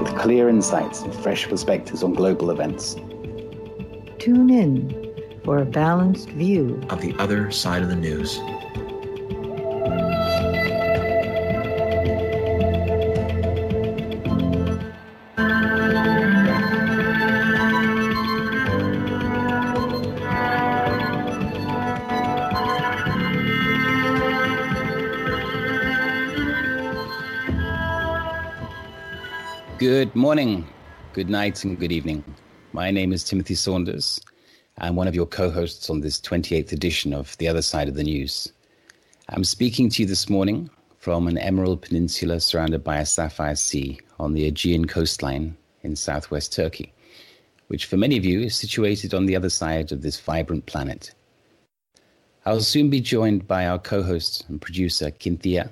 With clear insights and fresh perspectives on global events. Tune in for a balanced view of the other side of the news. Good morning, good night, and good evening. My name is Timothy Saunders. I'm one of your co hosts on this 28th edition of The Other Side of the News. I'm speaking to you this morning from an emerald peninsula surrounded by a sapphire sea on the Aegean coastline in southwest Turkey, which for many of you is situated on the other side of this vibrant planet. I'll soon be joined by our co host and producer, Cynthia,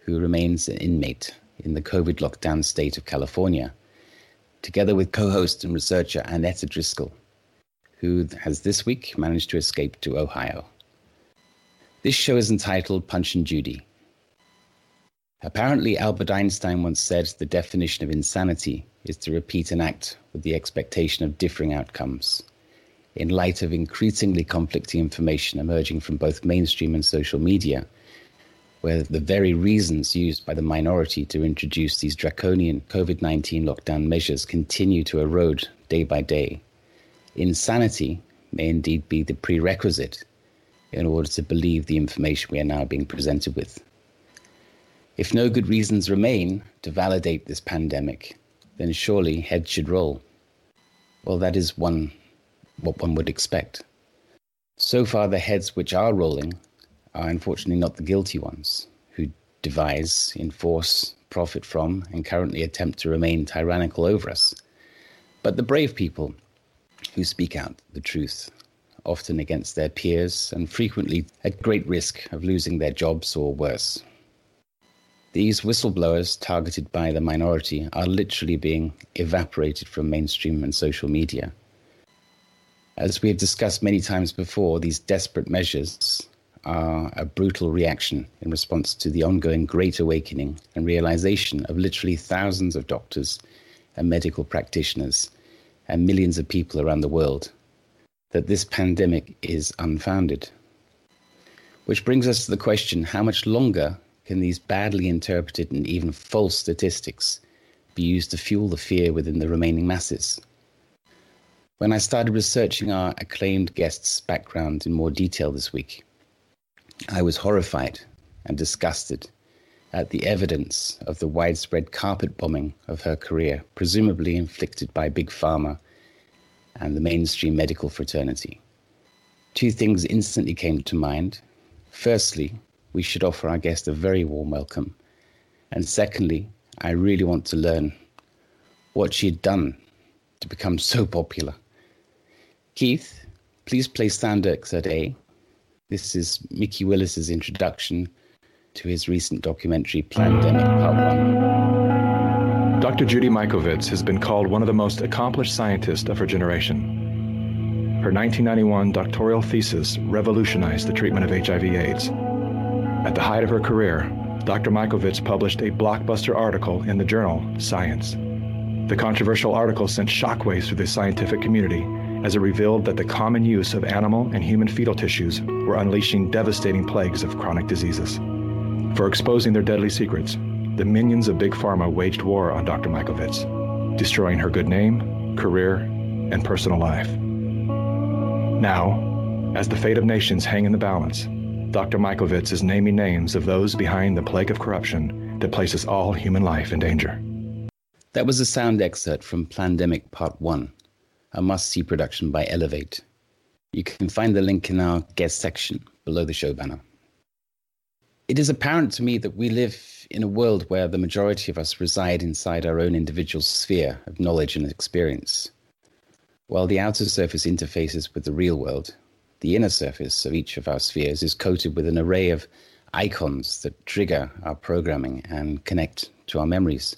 who remains an inmate in the COVID lockdown state of California, together with co host and researcher Annetta Driscoll, who has this week managed to escape to Ohio. This show is entitled Punch and Judy. Apparently, Albert Einstein once said the definition of insanity is to repeat an act with the expectation of differing outcomes. In light of increasingly conflicting information emerging from both mainstream and social media, where the very reasons used by the minority to introduce these draconian COVID 19 lockdown measures continue to erode day by day. Insanity may indeed be the prerequisite in order to believe the information we are now being presented with. If no good reasons remain to validate this pandemic, then surely heads should roll. Well, that is one what one would expect. So far, the heads which are rolling are unfortunately not the guilty ones who devise, enforce, profit from, and currently attempt to remain tyrannical over us, but the brave people who speak out the truth, often against their peers and frequently at great risk of losing their jobs or worse. These whistleblowers targeted by the minority are literally being evaporated from mainstream and social media. As we have discussed many times before, these desperate measures are a brutal reaction in response to the ongoing great awakening and realization of literally thousands of doctors and medical practitioners and millions of people around the world that this pandemic is unfounded. Which brings us to the question how much longer can these badly interpreted and even false statistics be used to fuel the fear within the remaining masses? When I started researching our acclaimed guest's background in more detail this week, I was horrified and disgusted at the evidence of the widespread carpet bombing of her career, presumably inflicted by Big Pharma and the mainstream medical fraternity. Two things instantly came to mind. Firstly, we should offer our guest a very warm welcome. And secondly, I really want to learn what she had done to become so popular. Keith, please play Sanderx at A. This is Mikki Willis's introduction to his recent documentary, Plandemic Part 1. Dr. Judy Mikovits has been called one of the most accomplished scientists of her generation. Her 1991 doctoral thesis revolutionized the treatment of HIV/AIDS. At the height of her career, Dr. Mikovits published a blockbuster article in the journal Science. The controversial article sent shockwaves through the scientific community as it revealed that the common use of animal and human fetal tissues were unleashing devastating plagues of chronic diseases. For exposing their deadly secrets, the minions of Big Pharma waged war on Dr. Mikovits, destroying her good name, career, and personal life. Now, as the fate of nations hang in the balance, Dr. Mikovits is naming names of those behind the plague of corruption that places all human life in danger. That was a sound excerpt from Plandemic Part 1, a must see production by Elevate. You can find the link in our guest section below the show banner. It is apparent to me that we live in a world where the majority of us reside inside our own individual sphere of knowledge and experience. While the outer surface interfaces with the real world, the inner surface of each of our spheres is coated with an array of icons that trigger our programming and connect to our memories,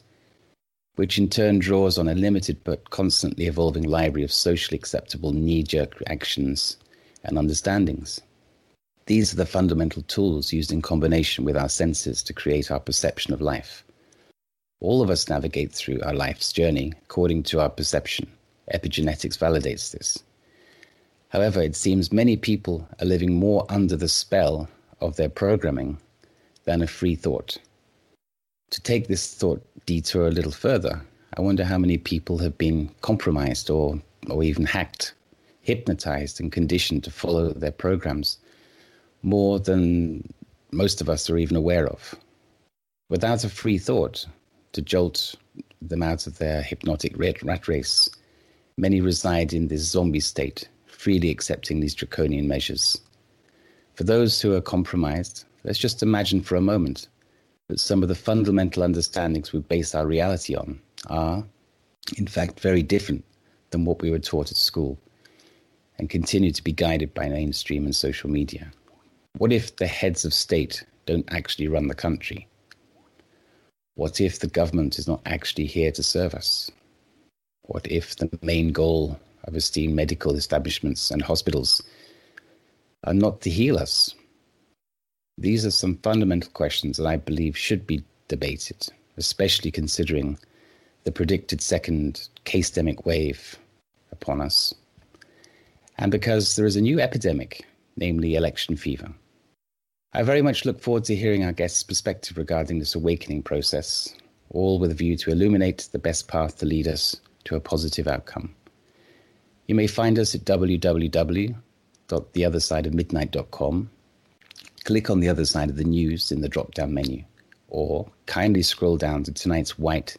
which in turn draws on a limited but constantly evolving library of socially acceptable knee jerk actions and understandings. These are the fundamental tools used in combination with our senses to create our perception of life. All of us navigate through our life's journey according to our perception. Epigenetics validates this. However, it seems many people are living more under the spell of their programming than a free thought. To take this thought detour a little further, I wonder how many people have been compromised or, or even hacked, hypnotized, and conditioned to follow their programs more than most of us are even aware of. Without a free thought to jolt them out of their hypnotic rat race, many reside in this zombie state freely accepting these draconian measures. For those who are compromised, let's just imagine for a moment that some of the fundamental understandings we base our reality on are, in fact, very different than what we were taught at school and continue to be guided by mainstream and social media. What if the heads of state don't actually run the country? What if the government is not actually here to serve us? What if the main goal of esteemed medical establishments and hospitals are not to heal us? These are some fundamental questions that I believe should be debated, especially considering the predicted second case-demic wave upon us. And because there is a new epidemic, namely election fever. I very much look forward to hearing our guest's perspective regarding this awakening process, all with a view to illuminate the best path to lead us to a positive outcome. You may find us at www.theothersideofmidnight.com. Click on the other side of the news in the drop down menu, or kindly scroll down to tonight's white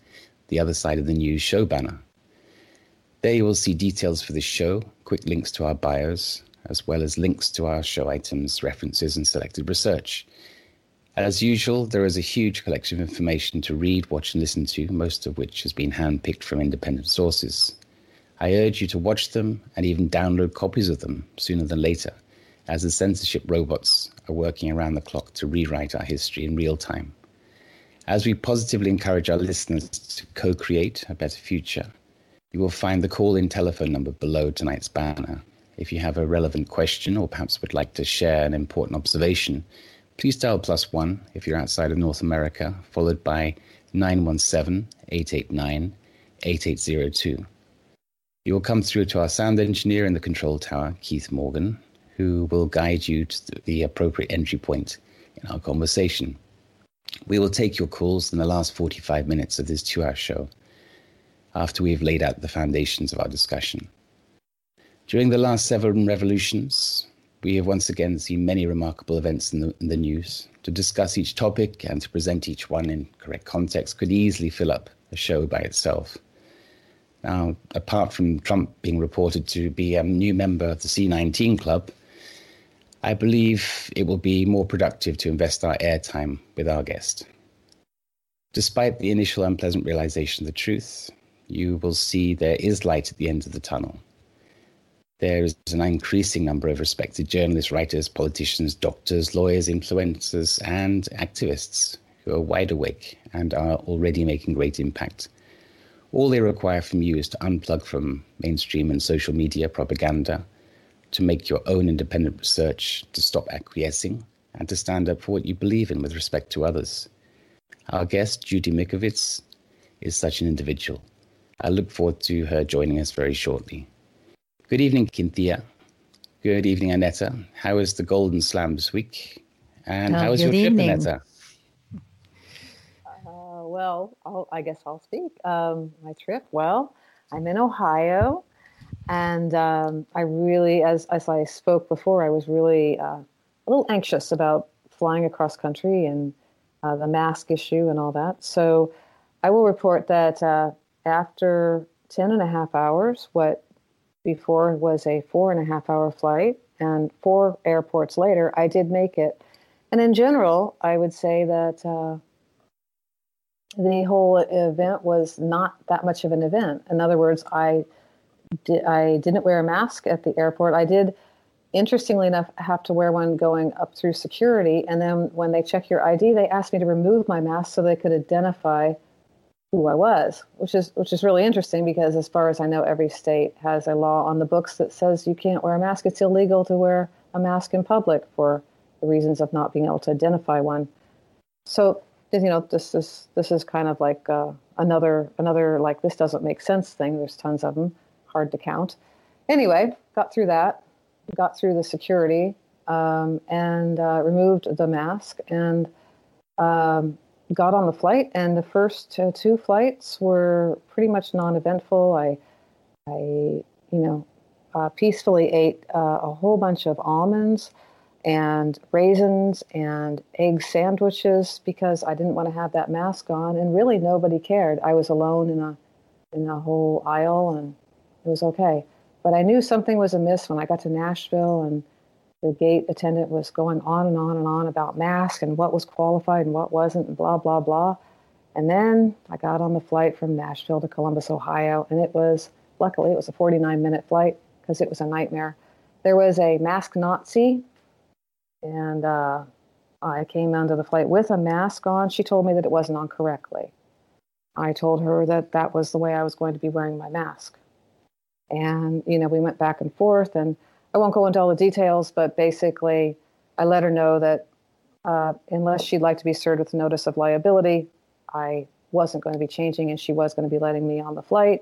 The Other Side of the News show banner. There you will see details for this show, quick links to our bios, as well as links to our show items, references, and selected research. As usual, there is a huge collection of information to read, watch, and listen to, most of which has been handpicked from independent sources. I urge you to watch them and even download copies of them sooner than later, as the censorship robots are working around the clock to rewrite our history in real time. As we positively encourage our listeners to co create a better future, you will find the call in telephone number below tonight's banner. If you have a relevant question or perhaps would like to share an important observation, please dial plus one if you're outside of North America, followed by 917 889 8802. You will come through to our sound engineer in the control tower, Keith Morgan, who will guide you to the appropriate entry point in our conversation. We will take your calls in the last 45 minutes of this two hour show after we have laid out the foundations of our discussion. During the last seven revolutions, we have once again seen many remarkable events in the, in the, news. To discuss each topic and to present each one in correct context could easily fill up a show by itself. Now, apart from Trump being reported to be a new member of the C19 club, I believe it will be more productive to invest our airtime with our guest. Despite the initial unpleasant realization of the truth, you will see there is light at the end of the tunnel. There is an increasing number of respected journalists, writers, politicians, doctors, lawyers, influencers, and activists who are wide awake and are already making great impact all they require from you is to unplug from mainstream and social media propaganda, to make your own independent research, to stop acquiescing, and to stand up for what you believe in with respect to others. Our guest, Judy Mikovits, is such an individual. I look forward to her joining us very shortly. Good evening, Cynthia. Good evening, Annetta. How was the Golden Slam this week? And oh, how was your trip, evening. Annetta? well, I'll, i guess I'll speak. Um, my trip, well, I'm in Ohio. And um, I really, as, as I spoke before, I was really uh, a little anxious about flying across country and uh, the mask issue and all that. So I will report that uh, after 10 and a half hours, what before was a four and a half hour flight, and four airports later, I did make it. And in general, I would say that uh, the whole event was not that much of an event. In other words, I I didn't wear a mask at the airport. I did, interestingly enough, have to wear one going up through security. And then when they check your ID, they asked me to remove my mask so they could identify who I was, which is which is really interesting because as far as I know, every state has a law on the books that says you can't wear a mask. It's illegal to wear a mask in public for the reasons of not being able to identify one. So you know, this is this is kind of like uh, another another like this doesn't make sense thing. There's tons of them, hard to count. Anyway, got through that, got through the security, um, and uh, removed the mask and. Um, got on the flight, and the first uh, two flights were pretty much non-eventful. I, I, you know, uh, peacefully ate uh, a whole bunch of almonds and raisins and egg sandwiches because I didn't want to have that mask on, and really nobody cared. I was alone in a in a whole aisle, and it was okay. But I knew something was amiss when I got to Nashville and the gate attendant was going on and on and on about masks and what was qualified and what wasn't, and blah, blah, blah. And then I got on the flight from Nashville to Columbus, Ohio, and it was, luckily, it was a 49 minute flight because it was a nightmare. There was a mask Nazi, and uh, I came onto the flight with a mask on. She told me that it wasn't on correctly. I told her that that was the way I was going to be wearing my mask. And, you know, we went back and forth, and I won't go into all the details, but basically, I let her know that uh, unless she'd like to be served with notice of liability, I wasn't going to be changing, and she was going to be letting me on the flight.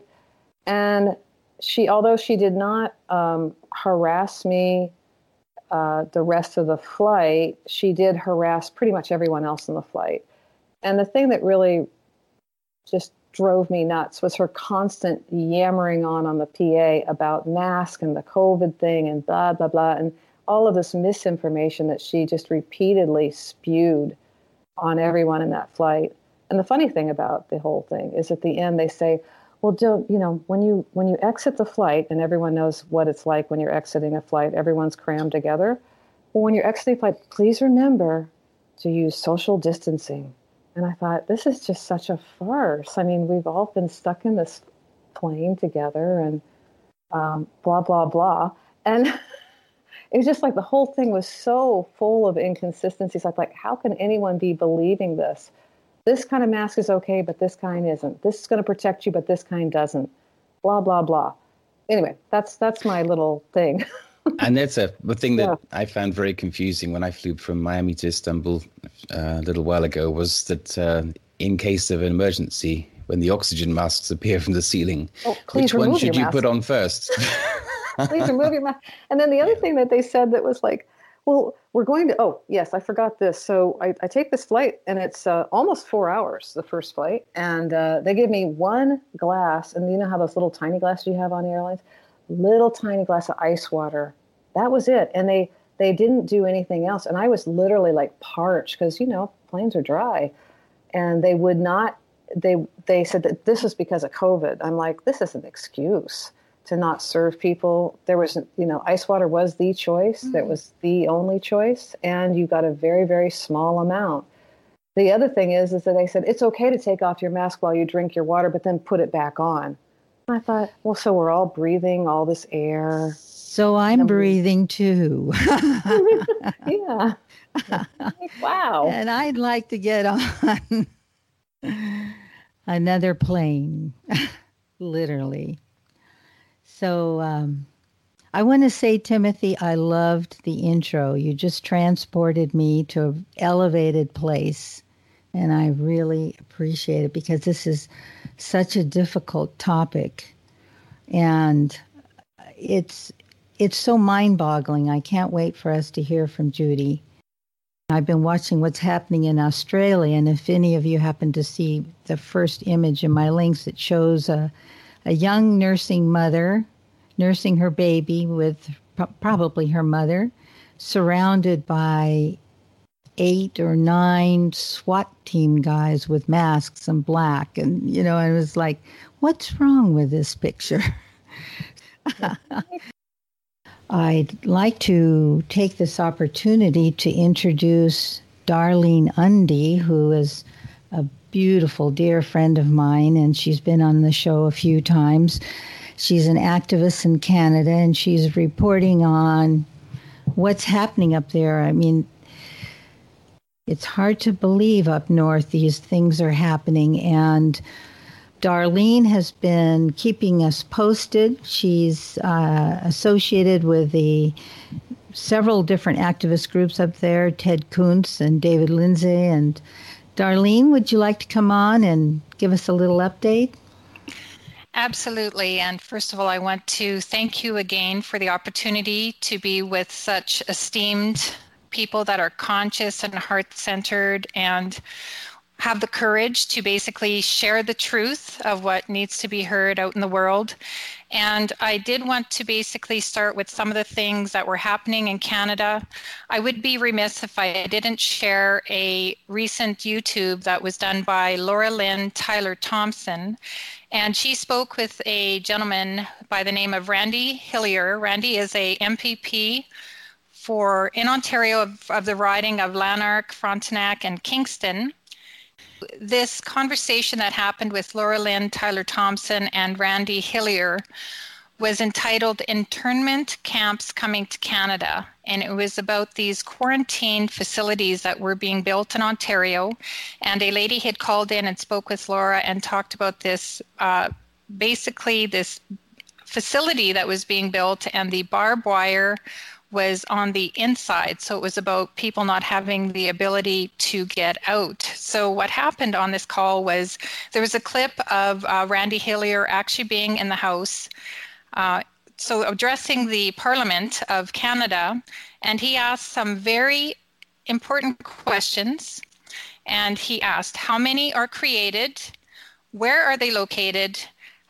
And she, although she did not um, harass me uh, the rest of the flight, she did harass pretty much everyone else in the flight. And the thing that really just drove me nuts was her constant yammering on on the PA about mask and the COVID thing and blah blah blah and all of this misinformation that she just repeatedly spewed on everyone in that flight. And the funny thing about the whole thing is at the end they say, well, don't you know when you when you exit the flight and everyone knows what it's like when you're exiting a flight, everyone's crammed together. Well, when you're exiting a flight, please remember to use social distancing and I thought, this is just such a farce. I mean, we've all been stuck in this plane together and um, blah, blah, blah. And it was just like the whole thing was so full of inconsistencies. I like, how can anyone be believing this? This kind of mask is okay, but this kind isn't. This is going to protect you, but this kind doesn't. Blah, blah, blah. Anyway, that's that's my little thing. and that's a the thing that yeah. I found very confusing when I flew from Miami to Istanbul uh, a little while ago was that uh, in case of an emergency, when the oxygen masks appear from the ceiling, oh, which one should you mask. put on first? please remove your mask. And then the other thing that they said that was like, well, we're going to. Oh, yes, I forgot this. So I, I take this flight, and it's uh, almost four hours, the first flight, and uh, they give me one glass, and you know how those little tiny glasses you have on the airlines little tiny glass of ice water. That was it. And they they didn't do anything else. And I was literally like parched because you know planes are dry, and they would not. They they said that this is because of COVID. I'm like, this is an excuse to not serve people. There was, you know, ice water was the choice. Mm-hmm. That was the only choice, and you got a very very small amount. The other thing is, is that they said it's okay to take off your mask while you drink your water, but then put it back on. I thought, well, so we're all breathing all this air. So I'm breathing too. yeah. wow. And I'd like to get on another plane, literally. So um, I want to say, Timothy, I loved the intro. You just transported me to an elevated place. And I really appreciate it because this is such a difficult topic, and it's it's so mind-boggling. I can't wait for us to hear from Judy. I've been watching what's happening in Australia, and if any of you happen to see the first image in my links, it shows a, a young nursing mother nursing her baby with probably her mother, surrounded by eight or nine SWAT team guys with masks and black. And, you know, I was like, what's wrong with this picture? I'd like to take this opportunity to introduce Darlene Undy, who is a beautiful, dear friend of mine, and she's been on the show a few times. She's an activist in Canada, and she's reporting on what's happening up there. I mean, it's hard to believe up north these things are happening. And Darlene has been keeping us posted. She's uh, associated with the several different activist groups up there Ted Kuntz and David Lindsay. And Darlene, would you like to come on and give us a little update? Absolutely. And first of all, I want to thank you again for the opportunity to be with such esteemed people that are conscious and heart centered and have the courage to basically share the truth of what needs to be heard out in the world. And I did want to basically start with some of the things that were happening in Canada. I would be remiss if I didn't share a recent YouTube that was done by Laura Lynn Tyler Thompson. And she spoke with a gentleman by the name of Randy Hillier. Randy is a MPP for in Ontario of, of the riding of Lanark, Frontenac, and Kingston. This conversation that happened with Laura Lynn, Tyler Thompson, and Randy Hillier was entitled Internment Camps Coming to Canada. And it was about these quarantine facilities that were being built in Ontario. And a lady had called in and spoke with Laura and talked about this uh, basically, this facility that was being built and the barbed wire was on the inside. So it was about people not having the ability to get out. So what happened on this call was there was a clip of uh, Randy Hillier actually being in the House. Uh, so addressing the Parliament of Canada, and he asked some very important questions. And he asked, How many are created? Where are they located?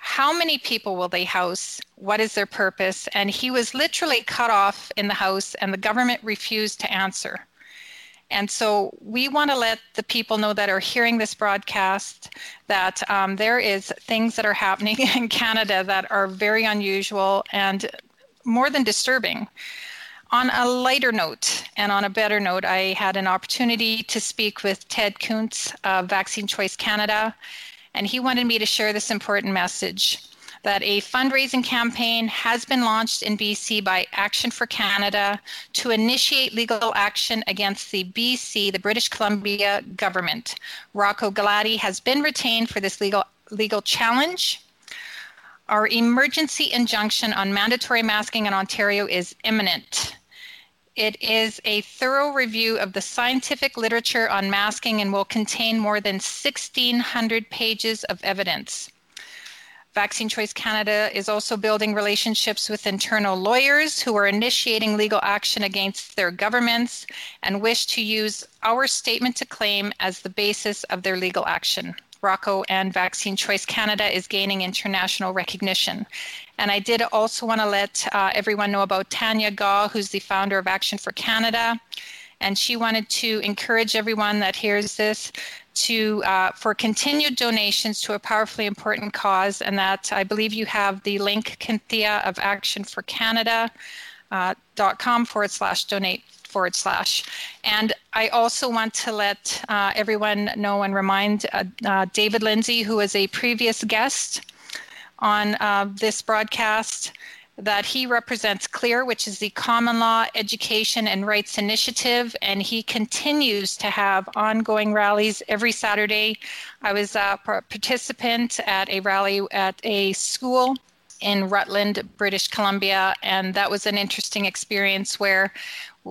How many people will they house? What is their purpose? And he was literally cut off in the house, and the government refused to answer. And so we want to let the people know that are hearing this broadcast that um, there is things that are happening in Canada that are very unusual and more than disturbing. On a lighter note and on a better note, I had an opportunity to speak with Ted Kuntz of Vaccine Choice Canada and he wanted me to share this important message that a fundraising campaign has been launched in BC by Action for Canada to initiate legal action against the BC, the British Columbia government. Rocco Galati has been retained for this legal legal challenge. Our emergency injunction on mandatory masking in Ontario is imminent. It is a thorough review of the scientific literature on masking and will contain more than 1,600 pages of evidence. Vaccine Choice Canada is also building relationships with internal lawyers who are initiating legal action against their governments and wish to use our statement to claim as the basis of their legal action. Rocco and Vaccine Choice Canada is gaining international recognition. And I did also want to let uh, everyone know about Tanya Gaw, who's the founder of Action for Canada. And she wanted to encourage everyone that hears this to uh, for continued donations to a powerfully important cause. And that I believe you have the link, Cynthia of Action for Canada. Uh, dot com forward slash donate forward slash. And I also want to let uh, everyone know and remind uh, uh, David Lindsay, who is a previous guest on uh, this broadcast, that he represents CLEAR, which is the Common Law Education and Rights Initiative, and he continues to have ongoing rallies every Saturday. I was a participant at a rally at a school in Rutland, British Columbia, and that was an interesting experience where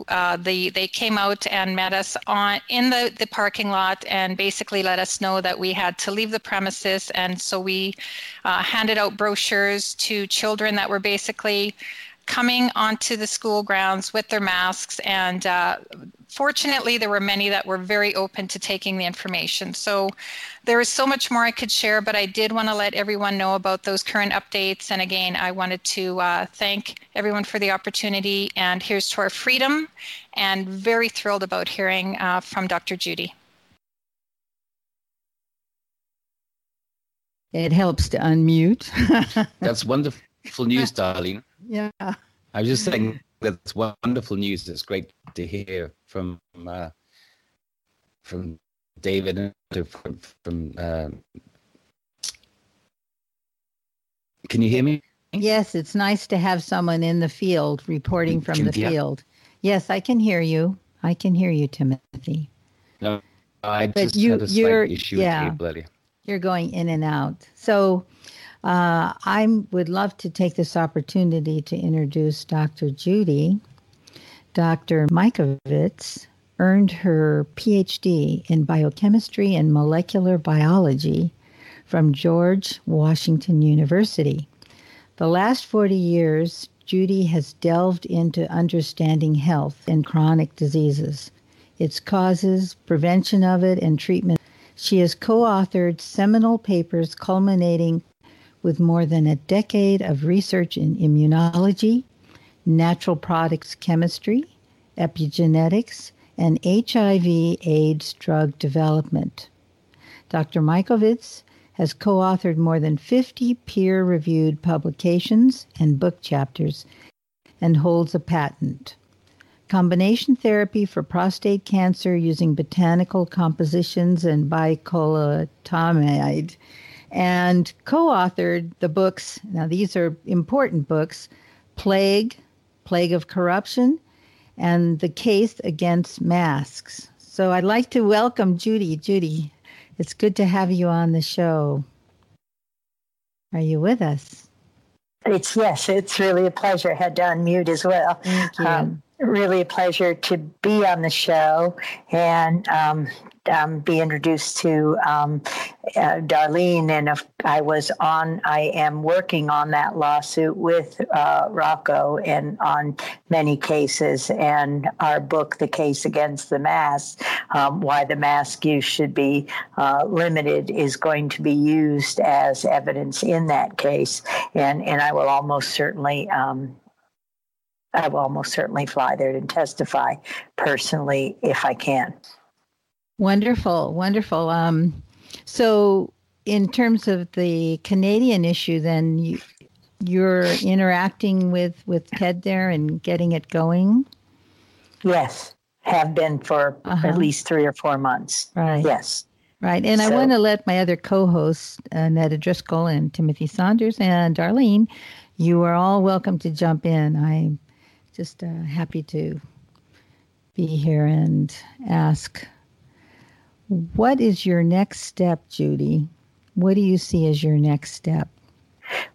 uh, the, they came out and met us on in the, the parking lot and basically let us know that we had to leave the premises. And so we uh, handed out brochures to children that were basically coming onto the school grounds with their masks and uh, fortunately, there were many that were very open to taking the information. So there is so much more I could share, but I did want to let everyone know about those current updates. And again, I wanted to uh, thank everyone for the opportunity. And here's to our freedom, and very thrilled about hearing uh, from Dr. Judy. It helps to unmute. That's wonderful news, Darlene. Yeah. I was just saying that's wonderful news. It's great to hear from uh, from David and from, from uh, can you hear me? Yes, it's nice to have someone in the field reporting from the yeah. field. Yes, I can hear you. I can hear you, Timothy. No, I but just you, had a slight issue yeah, You're going in and out. So uh, I would love to take this opportunity to introduce Dr. Judy. Dr. Mikovits earned her PhD in biochemistry and molecular biology from George Washington University. The last 40 years, Judy has delved into understanding health and chronic diseases, its causes, prevention of it, and treatment. She has co authored seminal papers culminating with more than a decade of research in immunology, natural products chemistry, epigenetics, and HIV AIDS drug development. Dr. Mikovits has co authored more than 50 peer reviewed publications and book chapters and holds a patent. Combination therapy for prostate cancer using botanical compositions and bicalutamide and co authored the books. Now, these are important books Plague, Plague of Corruption, and The Case Against Masks. So I'd like to welcome Judy. Judy, it's good to have you on the show. Are you with us? It's yes, it's really a pleasure. I had to unmute as well. Thank you. Um, really a pleasure to be on the show and um, um, be introduced to um, uh, Darlene. And if I was on, I am working on that lawsuit with uh, Rocco and on many cases. And our book, The Case Against the Mask, um, Why the Mask Use Should Be uh, Limited, is going to be used as evidence in that case. And, and I will almost certainly. I will almost certainly fly there and testify personally if I can. Wonderful, wonderful. Um, so, in terms of the Canadian issue, then you, you're interacting with with TED there and getting it going. Yes, have been for uh-huh. at least three or four months. Right. Yes. Right. And so, I want to let my other co-hosts, uh, Netta Driscoll and Timothy Saunders and Darlene, you are all welcome to jump in. I'm just uh, happy to be here and ask what is your next step, Judy? What do you see as your next step?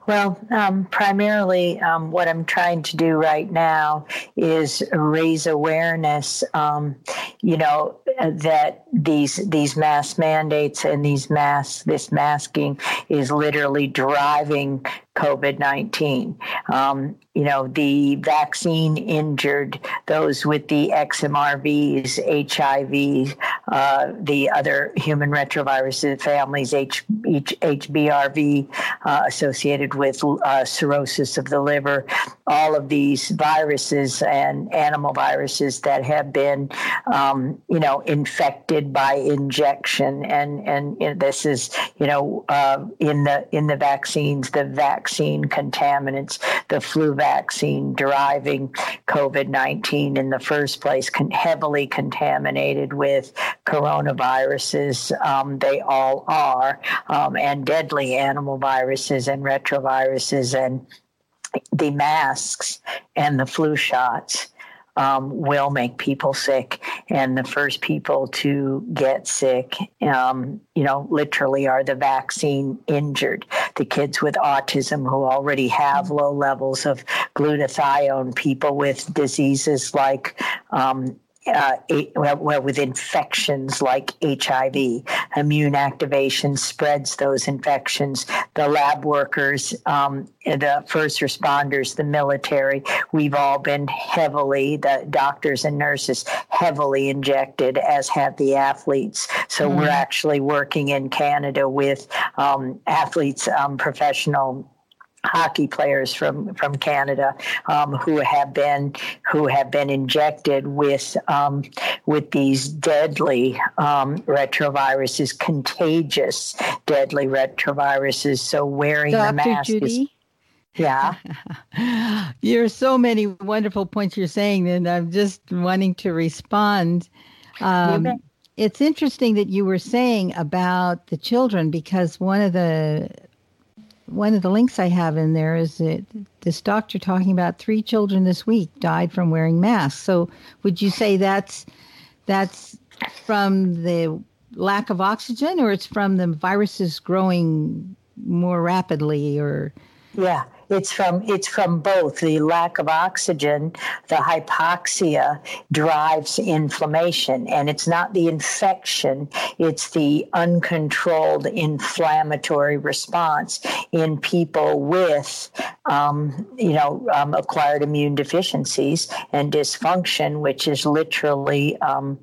Well, um, primarily, um, what I'm trying to do right now is raise awareness. Um, you know that these these mask mandates and these masks, this masking, is literally driving COVID 19. Um, you know, the vaccine injured, those with the XMRVs, HIV, uh, the other human retroviruses families, H, H, HBRV uh, associated with uh, cirrhosis of the liver, all of these viruses and animal viruses that have been, um, you know, infected by injection. And, and, this is, you know, uh, in the in the vaccines, the vaccine contaminants, the flu vaccine driving COVID 19 in the first place, con- heavily contaminated with coronaviruses. Um, they all are, um, and deadly animal viruses and retroviruses and the masks and the flu shots um, will make people sick. And the first people to get sick, um, you know, literally are the vaccine injured. The kids with autism who already have low levels of glutathione, people with diseases like um, uh, well, with infections like HIV. Immune activation spreads those infections. The lab workers, um, the first responders, the military, we've all been heavily, the doctors and nurses, heavily injected, as have the athletes. So mm. we're actually working in Canada with um, athletes, um, professional hockey players from from Canada um, who have been who have been injected with um, with these deadly um, retroviruses, contagious deadly retroviruses. So wearing Dr. the mask Judy? is. Yeah. There's so many wonderful points you're saying, and I'm just wanting to respond. Um, it's interesting that you were saying about the children because one of the one of the links I have in there is that this doctor talking about three children this week died from wearing masks. So would you say that's that's from the lack of oxygen or it's from the viruses growing more rapidly or yeah it's from it's from both. The lack of oxygen, the hypoxia drives inflammation, and it's not the infection; it's the uncontrolled inflammatory response in people with, um, you know, um, acquired immune deficiencies and dysfunction, which is literally um,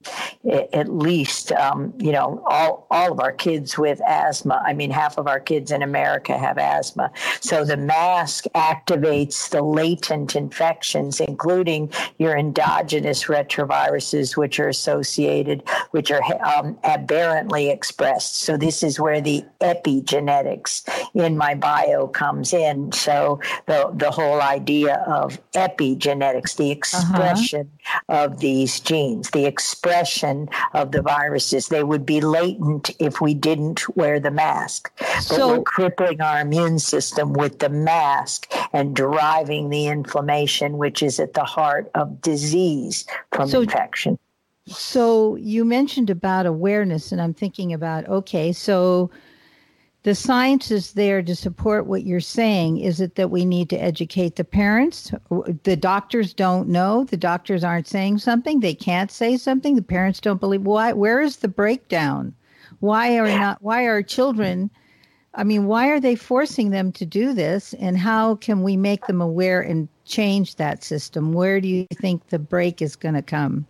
at least, um, you know, all all of our kids with asthma. I mean, half of our kids in America have asthma, so the mass mask activates the latent infections, including your endogenous retroviruses, which are associated, which are um, aberrantly expressed. So this is where the epigenetics in my bio comes in. So the the whole idea of epigenetics, the uh-huh. expression uh-huh. Of these genes, the expression of the viruses, they would be latent if we didn't wear the mask. But so, we're crippling our immune system with the mask and driving the inflammation, which is at the heart of disease from so, infection. So you mentioned about awareness, and I'm thinking about okay, so the science is there to support what you're saying. Is it that we need to educate the parents? The doctors don't know. The doctors aren't saying something. They can't say something. The parents don't believe. Why? Where is the breakdown? Why are not? Why are children? I mean, why are they forcing them to do this? And how can we make them aware and change that system? Where do you think the break is going to come?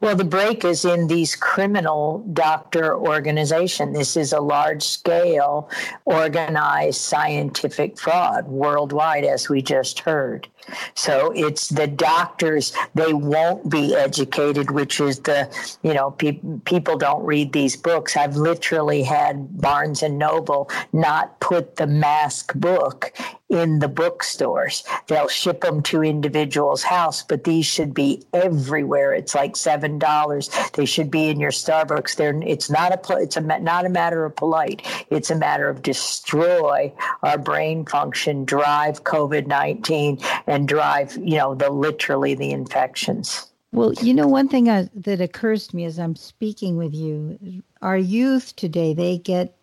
Well, the break is in these criminal doctor organization. This is a large scale organized scientific fraud worldwide, as we just heard. So it's the doctors, they won't be educated, which is the, you know, pe- people don't read these books. I've literally had Barnes and Noble not put the mask book in the bookstores. They'll ship them to individuals' house, but these should be everywhere. It's like seven dollars. They should be in your Starbucks. They're, it's not a it's a not a matter of polite. It's a matter of destroy our brain function, drive COVID nineteen, and drive, you know, the literally the infections. Well, you know, one thing I, that occurs to me as I'm speaking with you, our youth today, they get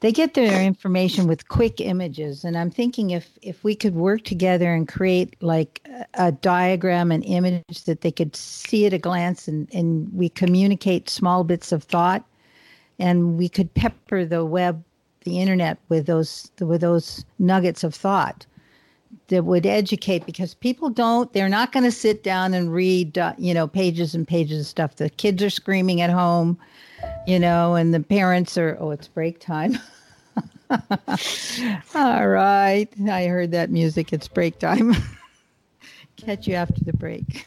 they get their information with quick images and i'm thinking if if we could work together and create like a, a diagram an image that they could see at a glance and and we communicate small bits of thought and we could pepper the web the internet with those with those nuggets of thought that would educate because people don't they're not going to sit down and read uh, you know pages and pages of stuff. The kids are screaming at home you know and the parents are oh it's break time. All right i heard that music it's break time. Catch you after the break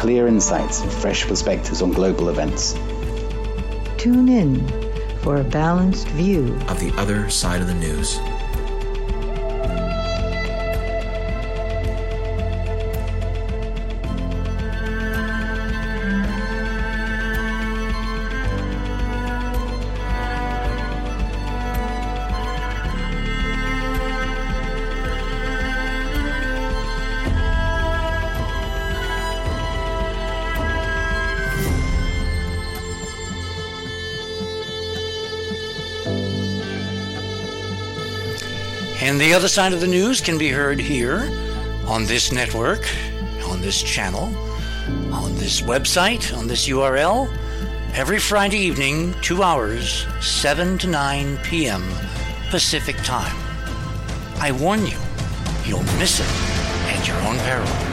With clear insights and fresh perspectives on global events. Tune in for a balanced view. of the other side of the news. The other side of the news can be heard here on this network, on this channel, on this website, on this URL, every Friday evening, two hours, 7 to 9 p.m. Pacific Time. I warn you, you'll miss it at your own peril.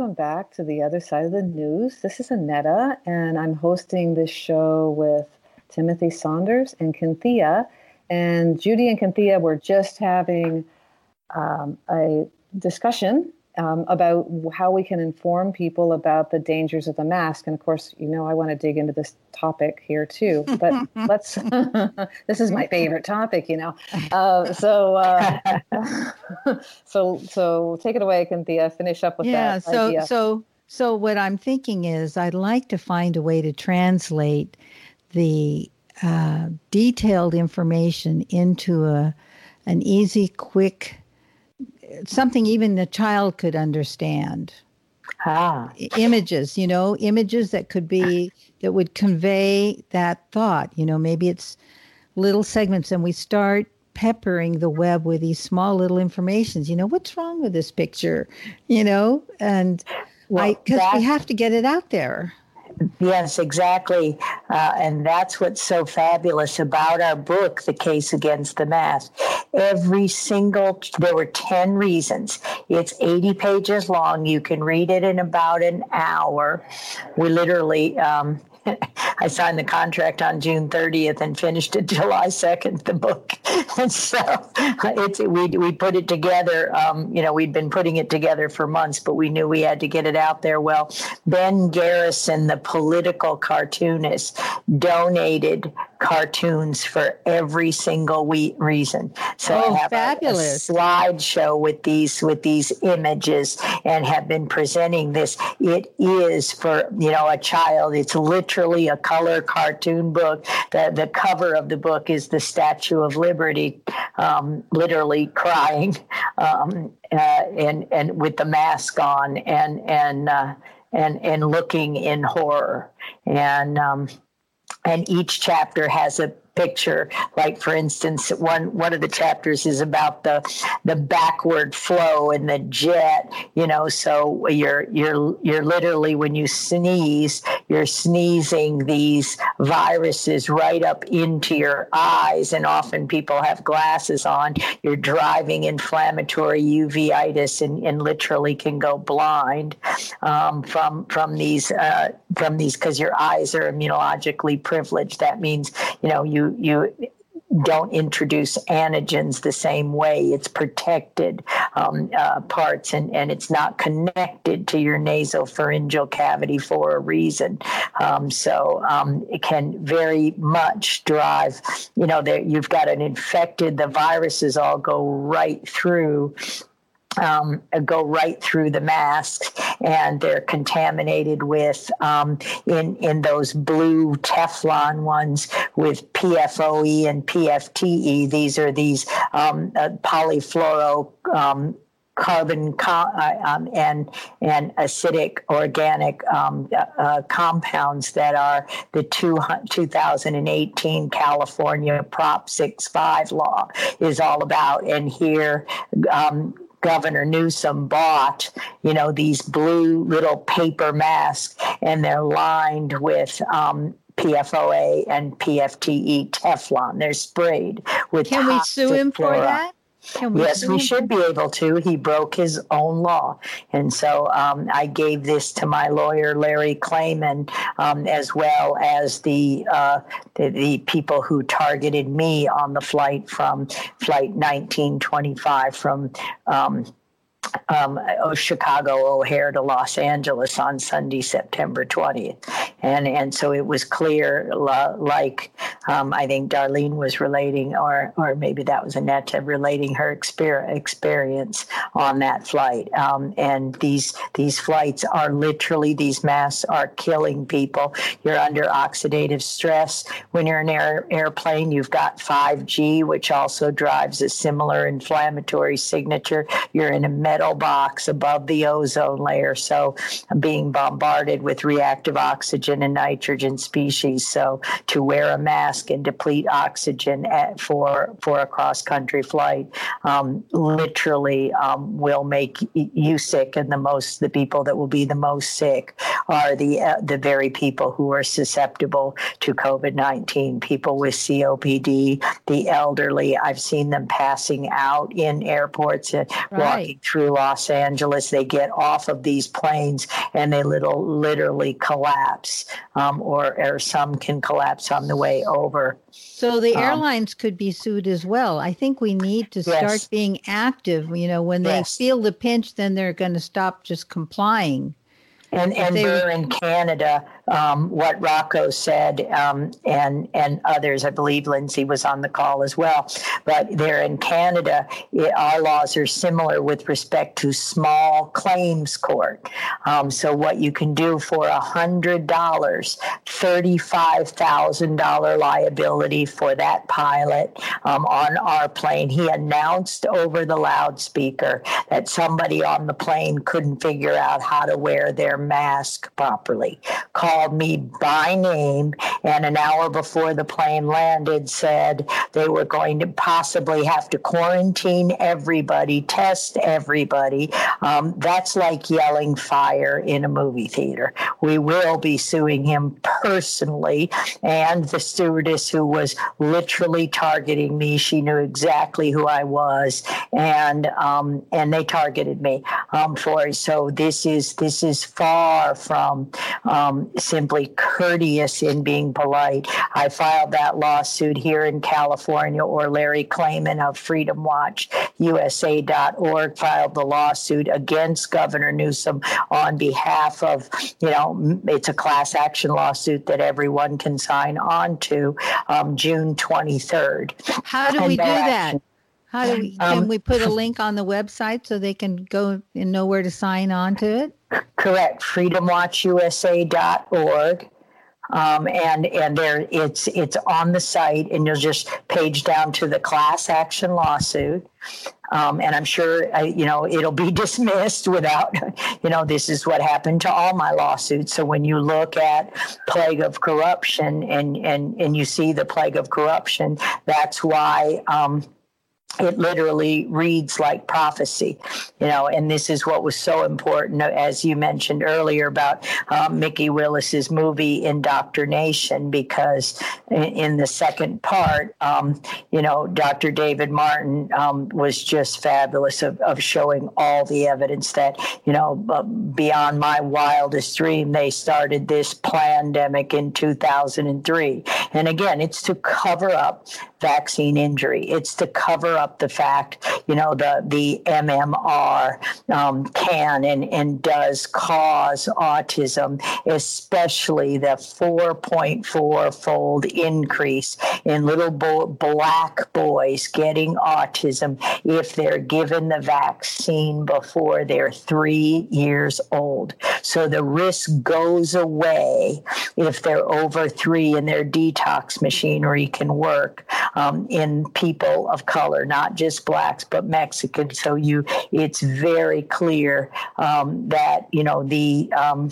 Welcome back to the other side of the news. This is Anetta, and I'm hosting this show with Timothy Saunders and Cynthia. And Judy and Cynthia were just having um, a discussion um, about how we can inform people about the dangers of the mask. And of course, you know, I want to dig into this topic here too. But let's. this is my favorite topic, you know. Uh, so, uh, so, so take it away, Cynthia. Finish up with yeah, that Yeah. so idea. so so what I'm thinking is I'd like to find a way to translate the uh, detailed information into a an easy, quick something even the child could understand. Ah, Images, you know, images that could be that would convey that thought. You know, maybe it's little segments, and we start peppering the web with these small little informations. You know, what's wrong with this picture? You know, and Well, because that- we have to get it out there. Yes, exactly. Uh, and that's what's so fabulous about our book, The Case Against the Mask. Every single, there were 10 reasons. It's 80 pages long. You can read it in about an hour. We literally, um, I signed the contract on June 30th and finished it July 2nd, the book. And so it's, we, we put it together. Um, you know, we'd been putting it together for months, but we knew we had to get it out there. Well, Ben Garrison, the political cartoonist, donated cartoons for every single we- reason. So Oh, I have a- fabulous. a slideshow with these with these images and have been presenting this. It is for you know a child. It's literally a color cartoon book. The the cover of the book is the Statue of Liberty, um, literally crying, um, uh, and and with the mask on and and uh, and and looking in horror and. Um, and each chapter has a picture. Like for instance one one of the chapters is about the the backward flow and the jet you know so you're you're you're literally when you sneeze you're sneezing these viruses right up into your eyes and often people have glasses on. You're driving inflammatory uveitis and, and literally can go blind um, from from these uh, from these because your eyes are immunologically privileged. That means you know you you don't introduce antigens the same way. It's protected um, uh, parts and, and it's not connected to your nasopharyngeal cavity for a reason. Um, so um, it can very much drive, you know, you've got an infected, the viruses all go right through um, go right through the masks, and they're contaminated with um, in in those blue Teflon ones with PFOE and PFTE. These are these um, uh, polyfluoro um, carbon co- uh, um, and and acidic organic um, uh, uh compounds that are the two, 2018 California Prop 65 law is all about. And here, um, Governor Newsom bought, you know, these blue little paper masks, and they're lined with um, PFOA and PFTE Teflon. They're sprayed with. Can we sue him for that? We yes, we should be able to. He broke his own law. And so um, I gave this to my lawyer, Larry Klayman, um, as well as the, uh, the, the, people who targeted me on the flight from Flight 1925 from um, um, Chicago O'Hare to Los Angeles on Sunday, September 20th. And, and so it was clear, like um, I think Darlene was relating, or, or maybe that was Annette relating her experience on that flight. Um, and these, these flights are literally, these masks are killing people. You're under oxidative stress. When you're in an air, airplane, you've got 5G, which also drives a similar inflammatory signature. You're in a metal box above the ozone layer, so being bombarded with reactive oxygen and nitrogen species. So to wear a mask and deplete oxygen at, for for a cross country flight um, literally um, will make you sick, and the most the people that will be the most sick are the uh, the very people who are susceptible to COVID nineteen. People with COPD, the elderly. I've seen them passing out in airports and right. walking through Los Angeles. They get off of these planes and they little literally collapse, um, or or some can collapse on the way over. So the um, airlines could be sued as well. I think we need to start yes. being active. You know, when they yes. feel the pinch, then they're going to stop just complying. And and they, are in Canada, um, what Rocco said, um, and and others. I believe Lindsay was on the call as well. But they're in Canada. It, our laws are similar with respect to small claims court. Um, so what you can do for a hundred dollars, thirty-five thousand dollar liability for that pilot um, on our plane. He announced over the loudspeaker that somebody on the plane couldn't figure out how to wear their mask properly. Call called me by name and an hour before the plane landed said they were going to possibly have to quarantine everybody, test everybody. Um, that's like yelling fire in a movie theater. We will be suing him personally and the stewardess who was literally targeting me. She knew exactly who I was and um, and they targeted me um, for it. So this is this is far from um, simply courteous in being polite. I filed that lawsuit here in California, or Larry Klayman of Freedom Watch USA.org filed the lawsuit against Governor Newsom on behalf of, you know, it's a class action lawsuit that everyone can sign on to um, June 23rd. How do and we do that? How do we, can um, we put a link on the website so they can go and know where to sign on to it? Correct. FreedomWatchUSA.org. Um, and and there it's it's on the site, and you'll just page down to the class action lawsuit. Um, and I'm sure uh, you know it'll be dismissed without you know this is what happened to all my lawsuits. So when you look at plague of corruption and and and you see the plague of corruption, that's why. Um, it literally reads like prophecy, you know, and this is what was so important, as you mentioned earlier about um, Mikki Willis's movie Indoctornation, because in, in the second part, um, you know, Dr. David Martin um, was just fabulous of, of showing all the evidence that, you know, beyond my wildest dream, they started this pandemic in 2003. And again, it's to cover up vaccine injury. It's to cover up the fact, you know, the the MMR um, can and and does cause autism, especially the 4.4 fold increase in little bo- black boys getting autism if they're given the vaccine before they're three years old. So the risk goes away if they're over three and their detox machinery can work um, in people of color, not just blacks but Mexicans. So you, it's very clear um, that you know the um,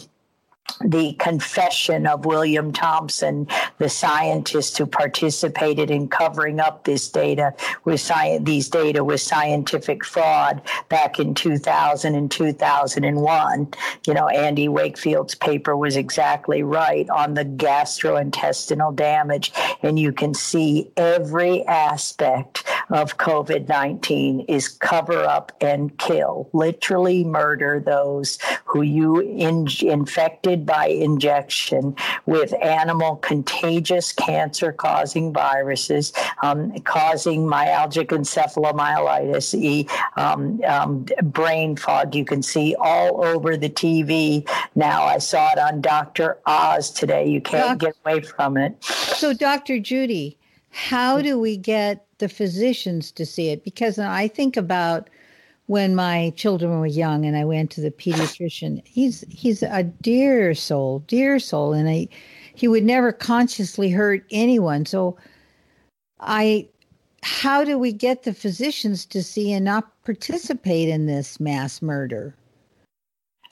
the confession of William Thompson, the scientist who participated in covering up this data with science, these data with scientific fraud back in 2000 and 2001. You know, Andy Wakefield's paper was exactly right on the gastrointestinal damage, and you can see every aspect of COVID 19 is cover up and kill, literally murder those who you in- infected by injection with animal contagious cancer causing viruses, um, causing myalgic encephalomyelitis, e, um, um, brain fog. You can see all over the TV now. I saw it on Dr. Oz today. You can't Doc- get away from it. So, Dr. Judy, how do we get the physicians to see it? Because I think about when my children were young and I went to the pediatrician. He's he's a dear soul, dear soul, and I, he would never consciously hurt anyone. So I how do we get the physicians to see and not participate in this mass murder?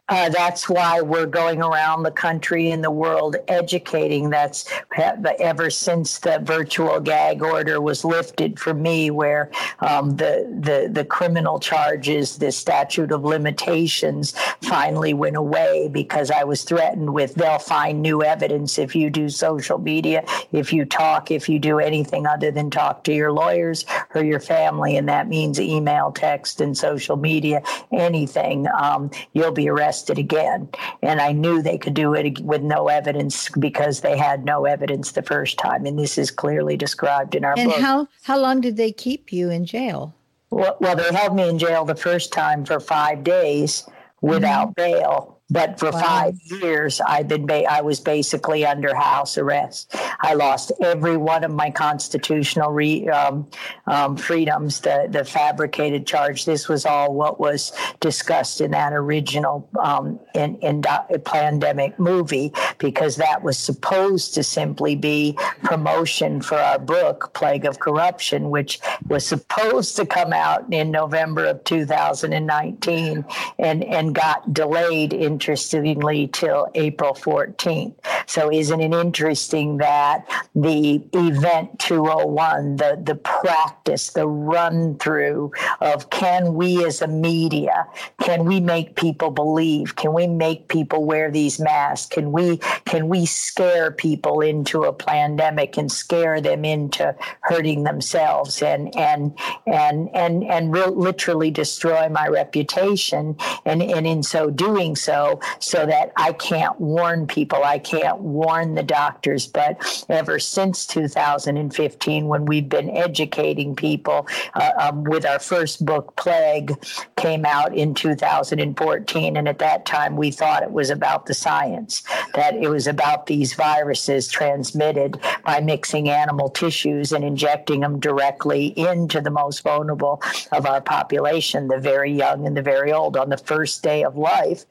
Uh, that's why we're going around the country and the world educating. That's ever since the virtual gag order was lifted for me, where um, the, the the criminal charges, the statute of limitations, finally went away because I was threatened with they'll find new evidence if you do social media, if you talk, if you do anything other than talk to your lawyers or your family, and that means email, text, and social media, anything. Um, you'll be arrested tested again. And I knew they could do it with no evidence because they had no evidence the first time. And this is clearly described in our and book. And how, how long did they keep you in jail? Well, well, they held me in jail the first time for five days without mm-hmm. bail. But for wow. five years, I've been ba- I was basically under house arrest. I lost every one of my constitutional re- um, um, freedoms. The the fabricated charge. This was all what was discussed in that original um, in in do- Plandemic movie because that was supposed to simply be promotion for our book Plague of Corruption, which was supposed to come out in November of 2019 and and got delayed in interestingly, till April 14th. So, isn't it interesting that the event 201, the, the practice, the run through of can we as a media, can we make people believe? Can we make people wear these masks? Can we can we scare people into a pandemic and scare them into hurting themselves and and and and and re- literally destroy my reputation? And and in so doing so, so that I can't warn people. I can't warn the doctors. But ever since 2015, when we've been educating people uh, um, with our first book, Plague, came out in 2014. And at that time, we thought it was about the science, that it was about these viruses transmitted by mixing animal tissues and injecting them directly into the most vulnerable of our population, the very young and the very old. On the first day of life,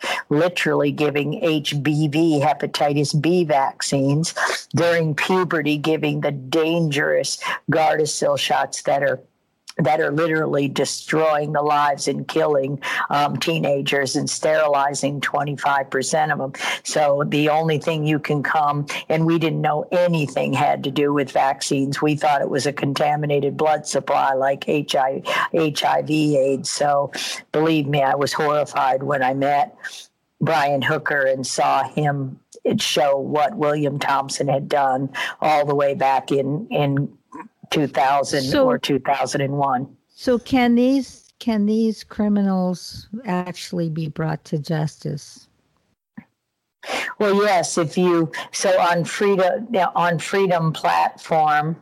literally giving HBV, hepatitis B vaccines, during puberty, giving the dangerous Gardasil shots that are that are literally destroying the lives and killing um, teenagers and sterilizing 25% of them. So the only thing you can come, and we didn't know anything had to do with vaccines. We thought it was a contaminated blood supply like HIV, HIV AIDS. So believe me, I was horrified when I met Brian Hooker and saw him show what William Thompson had done all the way back in in 2000 so, or 2001. So can these can these criminals actually be brought to justice? Well, yes. If you so on freedom on freedom platform,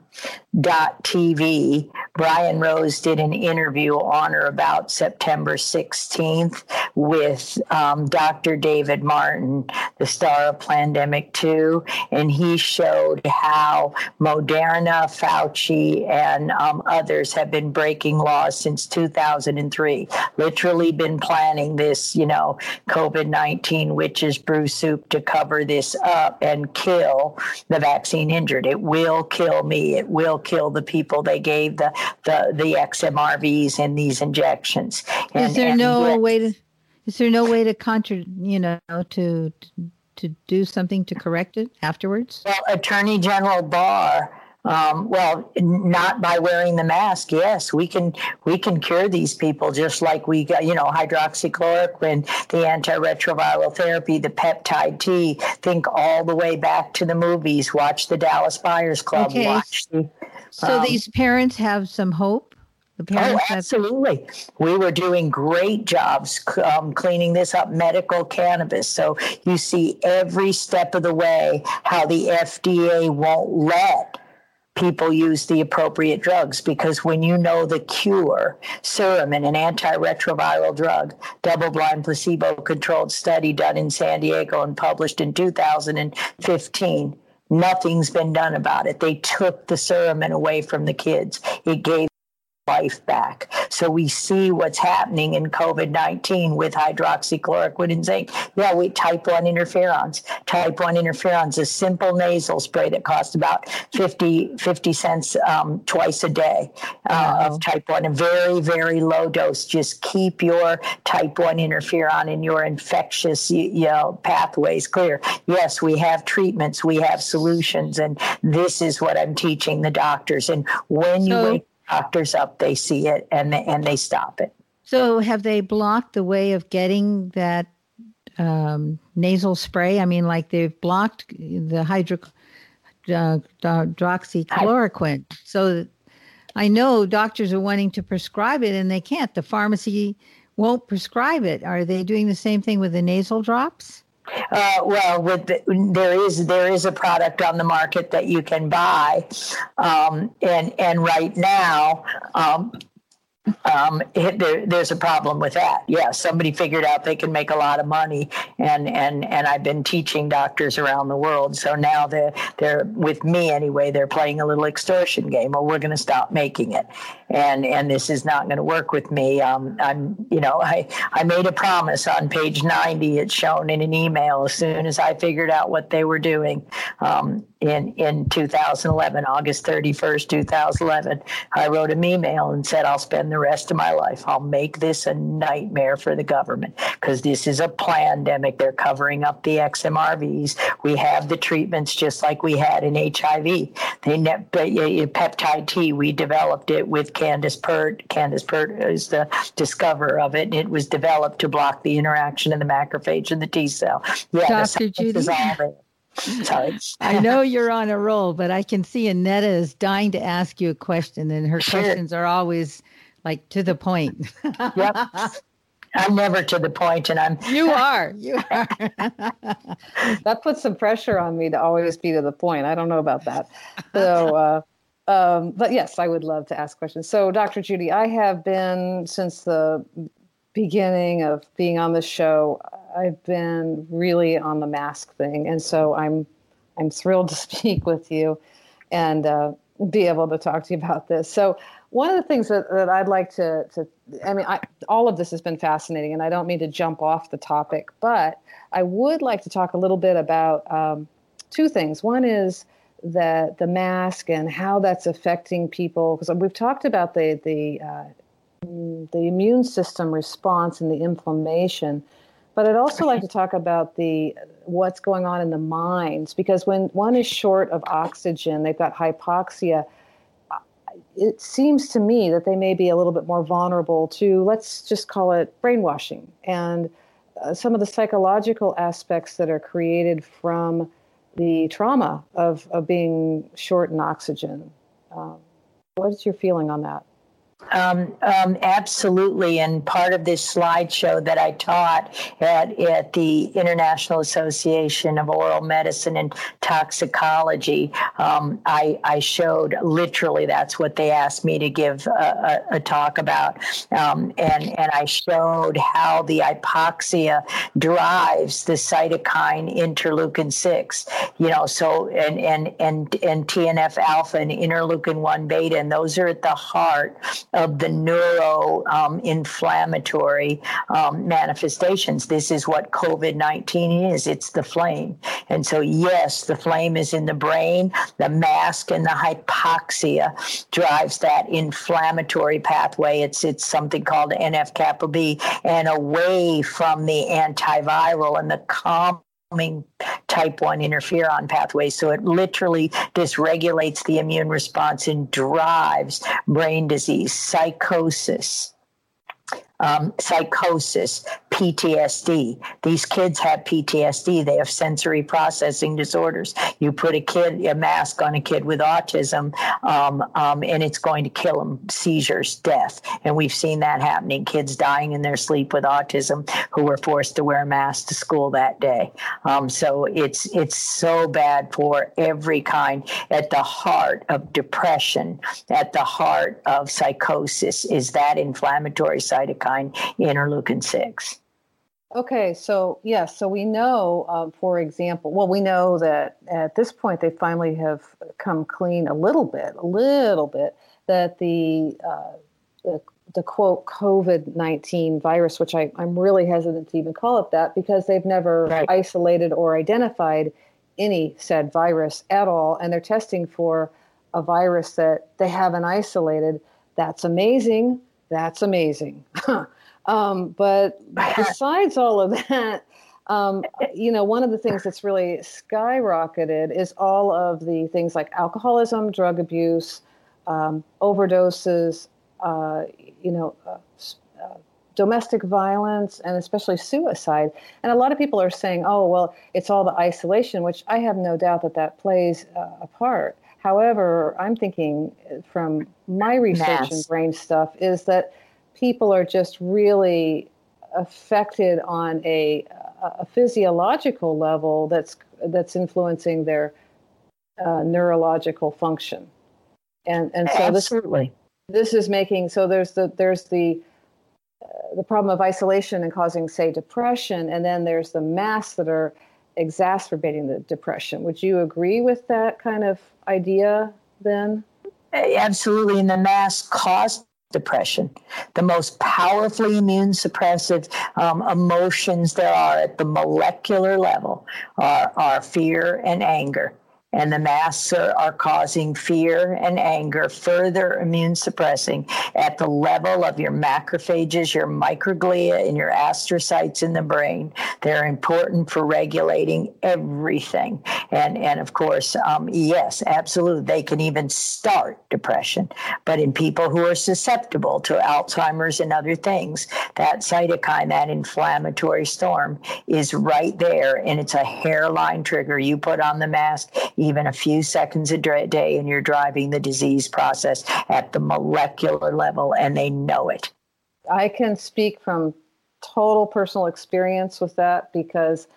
TV, Brian Rose did an interview on or about September 16th with um, Dr. David Martin, the star of Plandemic 2, and he showed how Moderna, Fauci, and um, others have been breaking laws since 2003. Literally been planning this, you know, COVID 19 witches brew soup to cover this up and kill the vaccine injured. It will kill me. It will kill the people they gave the the, the XMRVs in these injections. And, is there no yet, way to is there no way to contra you know to to do something to correct it afterwards? Well, Attorney General Barr um, well, not by wearing the mask. Yes, we can we can cure these people just like we got, you know, hydroxychloroquine, the antiretroviral therapy, the peptide T. Think all the way back to the movies. Watch the Dallas Buyers Club. Okay. Watch the, so um, these parents have some hope. The parents oh, absolutely. We were doing great jobs um, cleaning this up, medical cannabis. So you see every step of the way how the FDA won't let people use the appropriate drugs because when you know the cure, Suramin, an antiretroviral drug, double blind placebo controlled study done in San Diego and published in 2015, nothing's been done about it. They took the Suramin away from the kids. It gave life back. So we see what's happening in COVID 19 with hydroxychloroquine and zinc. Yeah, we type 1 interferons. Type 1 interferons, a simple nasal spray that costs about 50, 50 cents um, twice a day uh, wow. of type 1, a very, very low dose. Just keep your type 1 interferon and your infectious you know, pathways clear. Yes, we have treatments, we have solutions, and this is what I'm teaching the doctors. And when so- you wake doctors up, they see it and they, and they stop it. So, have they blocked the way of getting that um, nasal spray? I mean, like they've blocked the hydro, uh, hydroxychloroquine. So, I know doctors are wanting to prescribe it and they can't. The pharmacy won't prescribe it. Are they doing the same thing with the nasal drops? Uh, well, with the, there is there is a product on the market that you can buy, um, and and right now um, um, it, there, there's a problem with that. Yeah, somebody figured out they can make a lot of money, and and and I've been teaching doctors around the world. So now they're they're with me anyway. They're playing a little extortion game. Well, we're going to stop making it, and and this is not going to work with me. Um, I'm you know I I made a promise on page 90. It's shown in an email as soon as I figured out what they were doing. Um, in in 2011, August 31st, 2011, I wrote an email and said I'll spend the rest of my life. I'll make this a nightmare for the government because this is a pandemic. They're covering up the XMRVs. We have the treatments just like we had in HIV. They ne- peptide T. We developed it with Candace Pert. Candace Pert is the discoverer of it. It was developed to block the interaction of the macrophage and the T cell. Yeah, Dr. Judy. Sorry. I know you're on a roll, but I can see Annetta is dying to ask you a question, and her sure. questions are always like to the point. yep. I'm never to the point, and I'm. You are. You are. that puts some pressure on me to always be to the point. I don't know about that. So, uh, um, but yes, I would love to ask questions. So, Dr. Judy, I have been since the beginning of being on the show. I've been really on the mask thing, and so I'm I'm thrilled to speak with you and uh, be able to talk to you about this. So one of the things that, that I'd like to to I mean I, all of this has been fascinating, and I don't mean to jump off the topic, but I would like to talk a little bit about um, two things. One is that the mask and how that's affecting people because we've talked about the the uh, the immune system response and the inflammation but I'd also like to talk about the what's going on in the minds because when one is short of oxygen, they've got hypoxia. It seems to me that they may be a little bit more vulnerable to, let's just call it brainwashing and uh, some of the psychological aspects that are created from the trauma of, of being short in oxygen. Um, what is your feeling on that? Um, um, absolutely. And part of this slideshow that I taught at, at the International Association of Oral Medicine and Toxicology, um, I, I, showed literally that's what they asked me to give a, a, a talk about. Um, and, and I showed how the hypoxia drives the cytokine interleukin 6. You know, so, and, and, and, and TNF alpha and interleukin 1 beta, and those are at the heart of the neuro um, inflammatory um, manifestations. This is what COVID 19 is it's the flame. And so, yes, the flame is in the brain, the mask and the hypoxia drives that inflammatory pathway. It's, it's something called NF kappa B, and away from the antiviral and the calm type 1 interferon pathway. So it literally dysregulates the immune response and drives brain disease, psychosis, um, psychosis, PTSD. These kids have PTSD. They have sensory processing disorders. You put a kid, a mask on a kid with autism, um, um, and it's going to kill them. Seizures, death, and we've seen that happening. Kids dying in their sleep with autism who were forced to wear a mask to school that day. Um, so it's it's so bad for every kind. At the heart of depression, at the heart of psychosis, is that inflammatory cytokine interleukin six. Okay, so yes, so we know, um, for example, well, we know that at this point they finally have come clean a little bit, a little bit, that the uh, the, the quote COVID nineteen virus, which I, I'm really hesitant to even call it that because they've never right. isolated or identified any said virus at all, and they're testing for a virus that they haven't isolated. That's amazing. That's amazing. Um, but besides all of that, um, you know, one of the things that's really skyrocketed is all of the things like alcoholism, drug abuse, um, overdoses, uh, you know, uh, uh, domestic violence, and especially suicide. And a lot of people are saying, oh, well, it's all the isolation, which I have no doubt that that plays uh, a part. However, I'm thinking from my research Mass. and brain stuff is that people are just really affected on a, a physiological level that's that's influencing their uh, neurological function, and and so absolutely this, this is making so there's the there's the uh, the problem of isolation and causing say depression, and then there's the masks that are exacerbating the depression. Would you agree with that kind of idea then? Absolutely, and the masks cause depression. The most powerfully immune suppressive um, emotions there are at the molecular level are, are fear and anger and the masks are, are, causing fear and anger, further immune suppressing at the level of your macrophages, your microglia, and your astrocytes in the brain. They're important for regulating everything. And, and of course, um, yes, absolutely, they can even start depression. But in people who are susceptible to Alzheimer's and other things, that cytokine, that inflammatory storm, is right there, and it's a hairline trigger. You put on the mask, even a few seconds a day, and you're driving the disease process at the molecular level, and they know it. I can speak from total personal experience with that because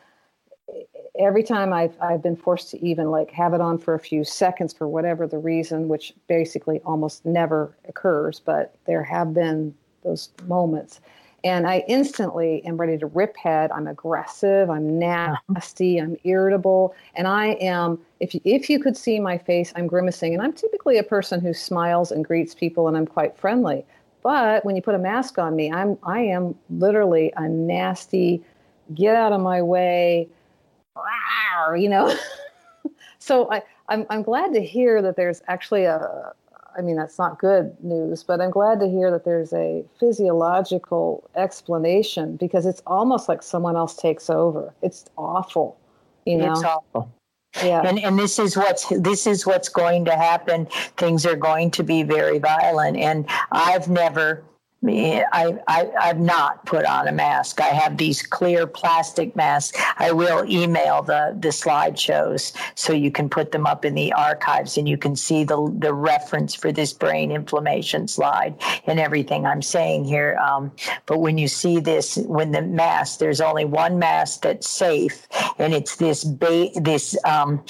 every time I've I've been forced to even like have it on for a few seconds for whatever the reason, which basically almost never occurs, but there have been those moments and I instantly am ready to rip head. I'm aggressive. I'm uh-huh. nasty. I'm irritable, and I am. If you, if you could see my face, I'm grimacing, and I'm typically a person who smiles and greets people, and I'm quite friendly. But when you put a mask on me, I'm I am literally a nasty. Get out of my way, you know. so I, I'm I'm glad to hear that there's actually a I mean, that's not good news, but I'm glad to hear that there's a physiological explanation because it's almost like someone else takes over. It's awful, you know. It's awful. Yeah. And and this is what's this is what's going to happen. Things are going to be very violent. And I've never I, I, I've not put on a mask. I have these clear plastic masks. I will email the, the slideshows so you can put them up in the archives and you can see the, the reference for this brain inflammation slide and everything I'm saying here. Um, but when you see this, when the mask, there's only one mask that's safe, and it's this ba- this um,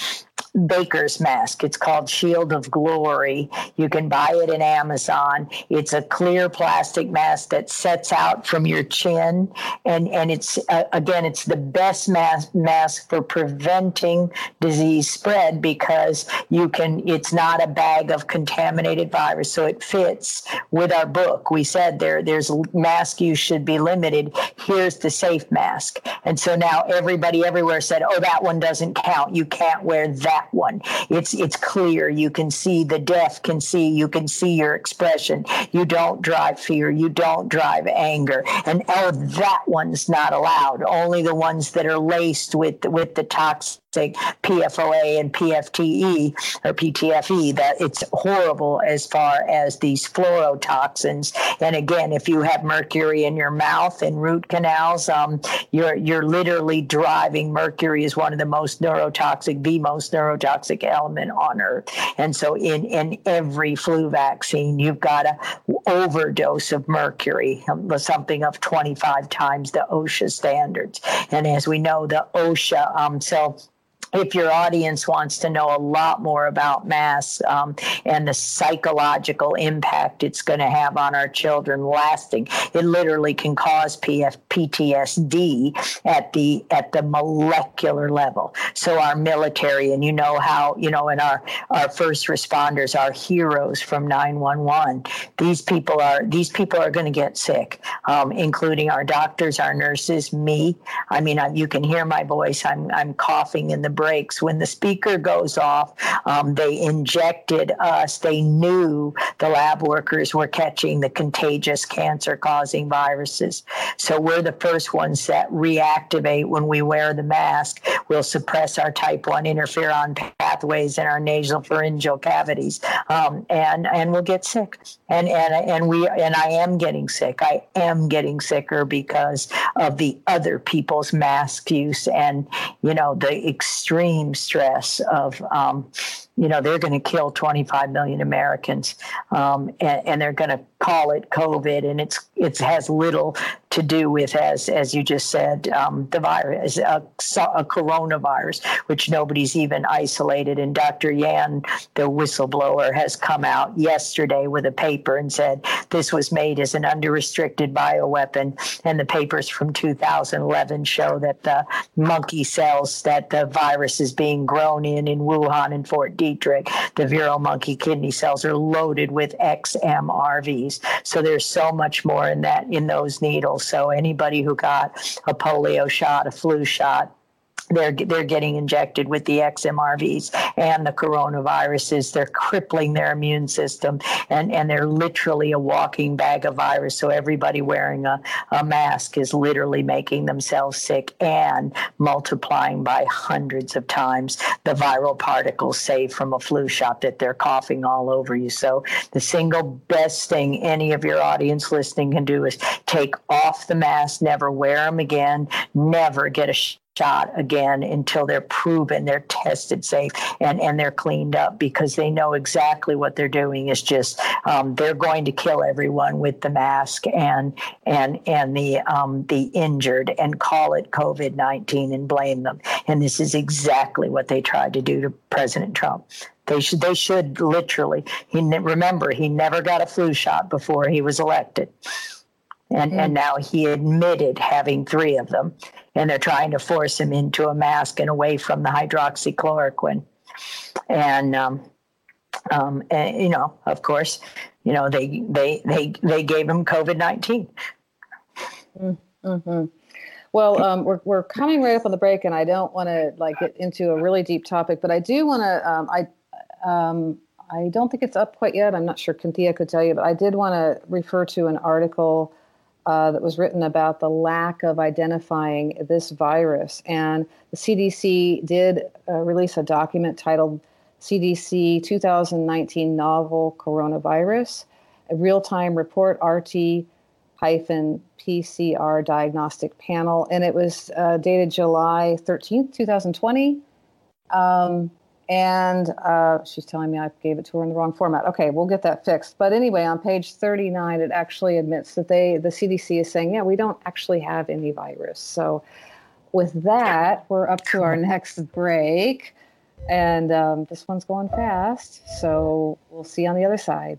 baker's mask. It's called Shield of Glory. You can buy it in Amazon. It's a clear plastic mask that sets out from your chin, and and it's uh, again, it's the best mask mask for preventing disease spread because you can. It's not a bag of contaminated virus, so it fits with our book. We said there there's mask use should be limited. Here's the safe mask, and so now everybody everywhere said, oh, that one doesn't count. You can't wear that that one. It's it's clear. You can see the deaf can see. You can see your expression. You don't drive fear. You don't drive anger. And oh, that one's not allowed. Only the ones that are laced with with the toxic PFOA and PFTE or PTFE. That it's horrible as far as these fluorotoxins. And again, if you have mercury in your mouth and root canals, um, you're you're literally driving. Mercury is one of the most neurotoxic, the most neurotoxic element on Earth. And so in, in every flu vaccine, you've got a overdose of mercury, um, something of 25 times the OSHA standards. And as we know, the OSHA, um, if your audience wants to know a lot more about masks um, and the psychological impact it's going to have on our children lasting it literally can cause PF, ptsd at the at the molecular level. So our military and you know how you know and our our first responders our heroes from 911 these people are these people are going to get sick um, including our doctors our nurses me. I mean I, you can hear my voice. I'm i'm coughing in the breaks. When the speaker goes off, um, they injected us. They knew the lab workers were catching the contagious cancer causing viruses. So we're the first ones that reactivate when we wear the mask. We'll suppress our type 1 interferon pathways in our nasal pharyngeal cavities um, and, and we'll get sick. And, and, and, we, and I am getting sick. I am getting sicker because of the other people's mask use and, you know, the extreme extreme stress of, um, you know, they're going to kill 25 million Americans, um, and, and, they're going to call it COVID, and it's it has little to do with, as as you just said, um, the virus, a, a, coronavirus, which nobody's even isolated. And Dr. Yan, the whistleblower, has come out yesterday with a paper and said this was made as an under-restricted bioweapon, and the papers from 2011 show that the monkey cells that the virus is being grown in in Wuhan and Fort Detrick, the viral monkey kidney cells are loaded with XMRVs. So there's so much more in that in those needles. So anybody who got a polio shot, a flu shot, they're they're getting injected with the XMRVs and the coronaviruses. They're crippling their immune system, and and they're literally a walking bag of virus. So everybody wearing a, a mask is literally making themselves sick and multiplying by hundreds of times the viral particles saved from a flu shot that they're coughing all over you. So the single best thing any of your audience listening can do is take off the mask, never wear them again, never get a shot again until they're proven they're tested safe and, and they're cleaned up because they know exactly what they're doing is just um, they're going to kill everyone with the mask and and and the um, the injured and call it COVID nineteen and blame them. And this is exactly what they tried to do to President Trump. They should they should literally. He remember he never got a flu shot before he was elected. And, and now he admitted having three of them and they're trying to force him into a mask and away from the hydroxychloroquine. And, um, um, and you know, of course, you know they they they they gave him COVID 19 mm-hmm. Well, um, we're we're coming right up on the break, and I don't want to like get into a really deep topic, but I do want to. Um, I um, I don't think it's up quite yet. I'm not sure Cynthia could tell you, but I did want to refer to an article uh, that was written about the lack of identifying this virus. And the CDC did uh, release a document titled CDC 2019 Novel Coronavirus, a real time report RT PCR diagnostic panel, and it was uh, dated July 13th, 2020. Um, and uh, she's telling me I gave it to her in the wrong format. Okay, we'll get that fixed. But anyway, on page 39, it actually admits that they, the CDC is saying, yeah, we don't actually have any virus. So with that, we're up to our next break. And um, this one's going fast. So we'll see you on the other side.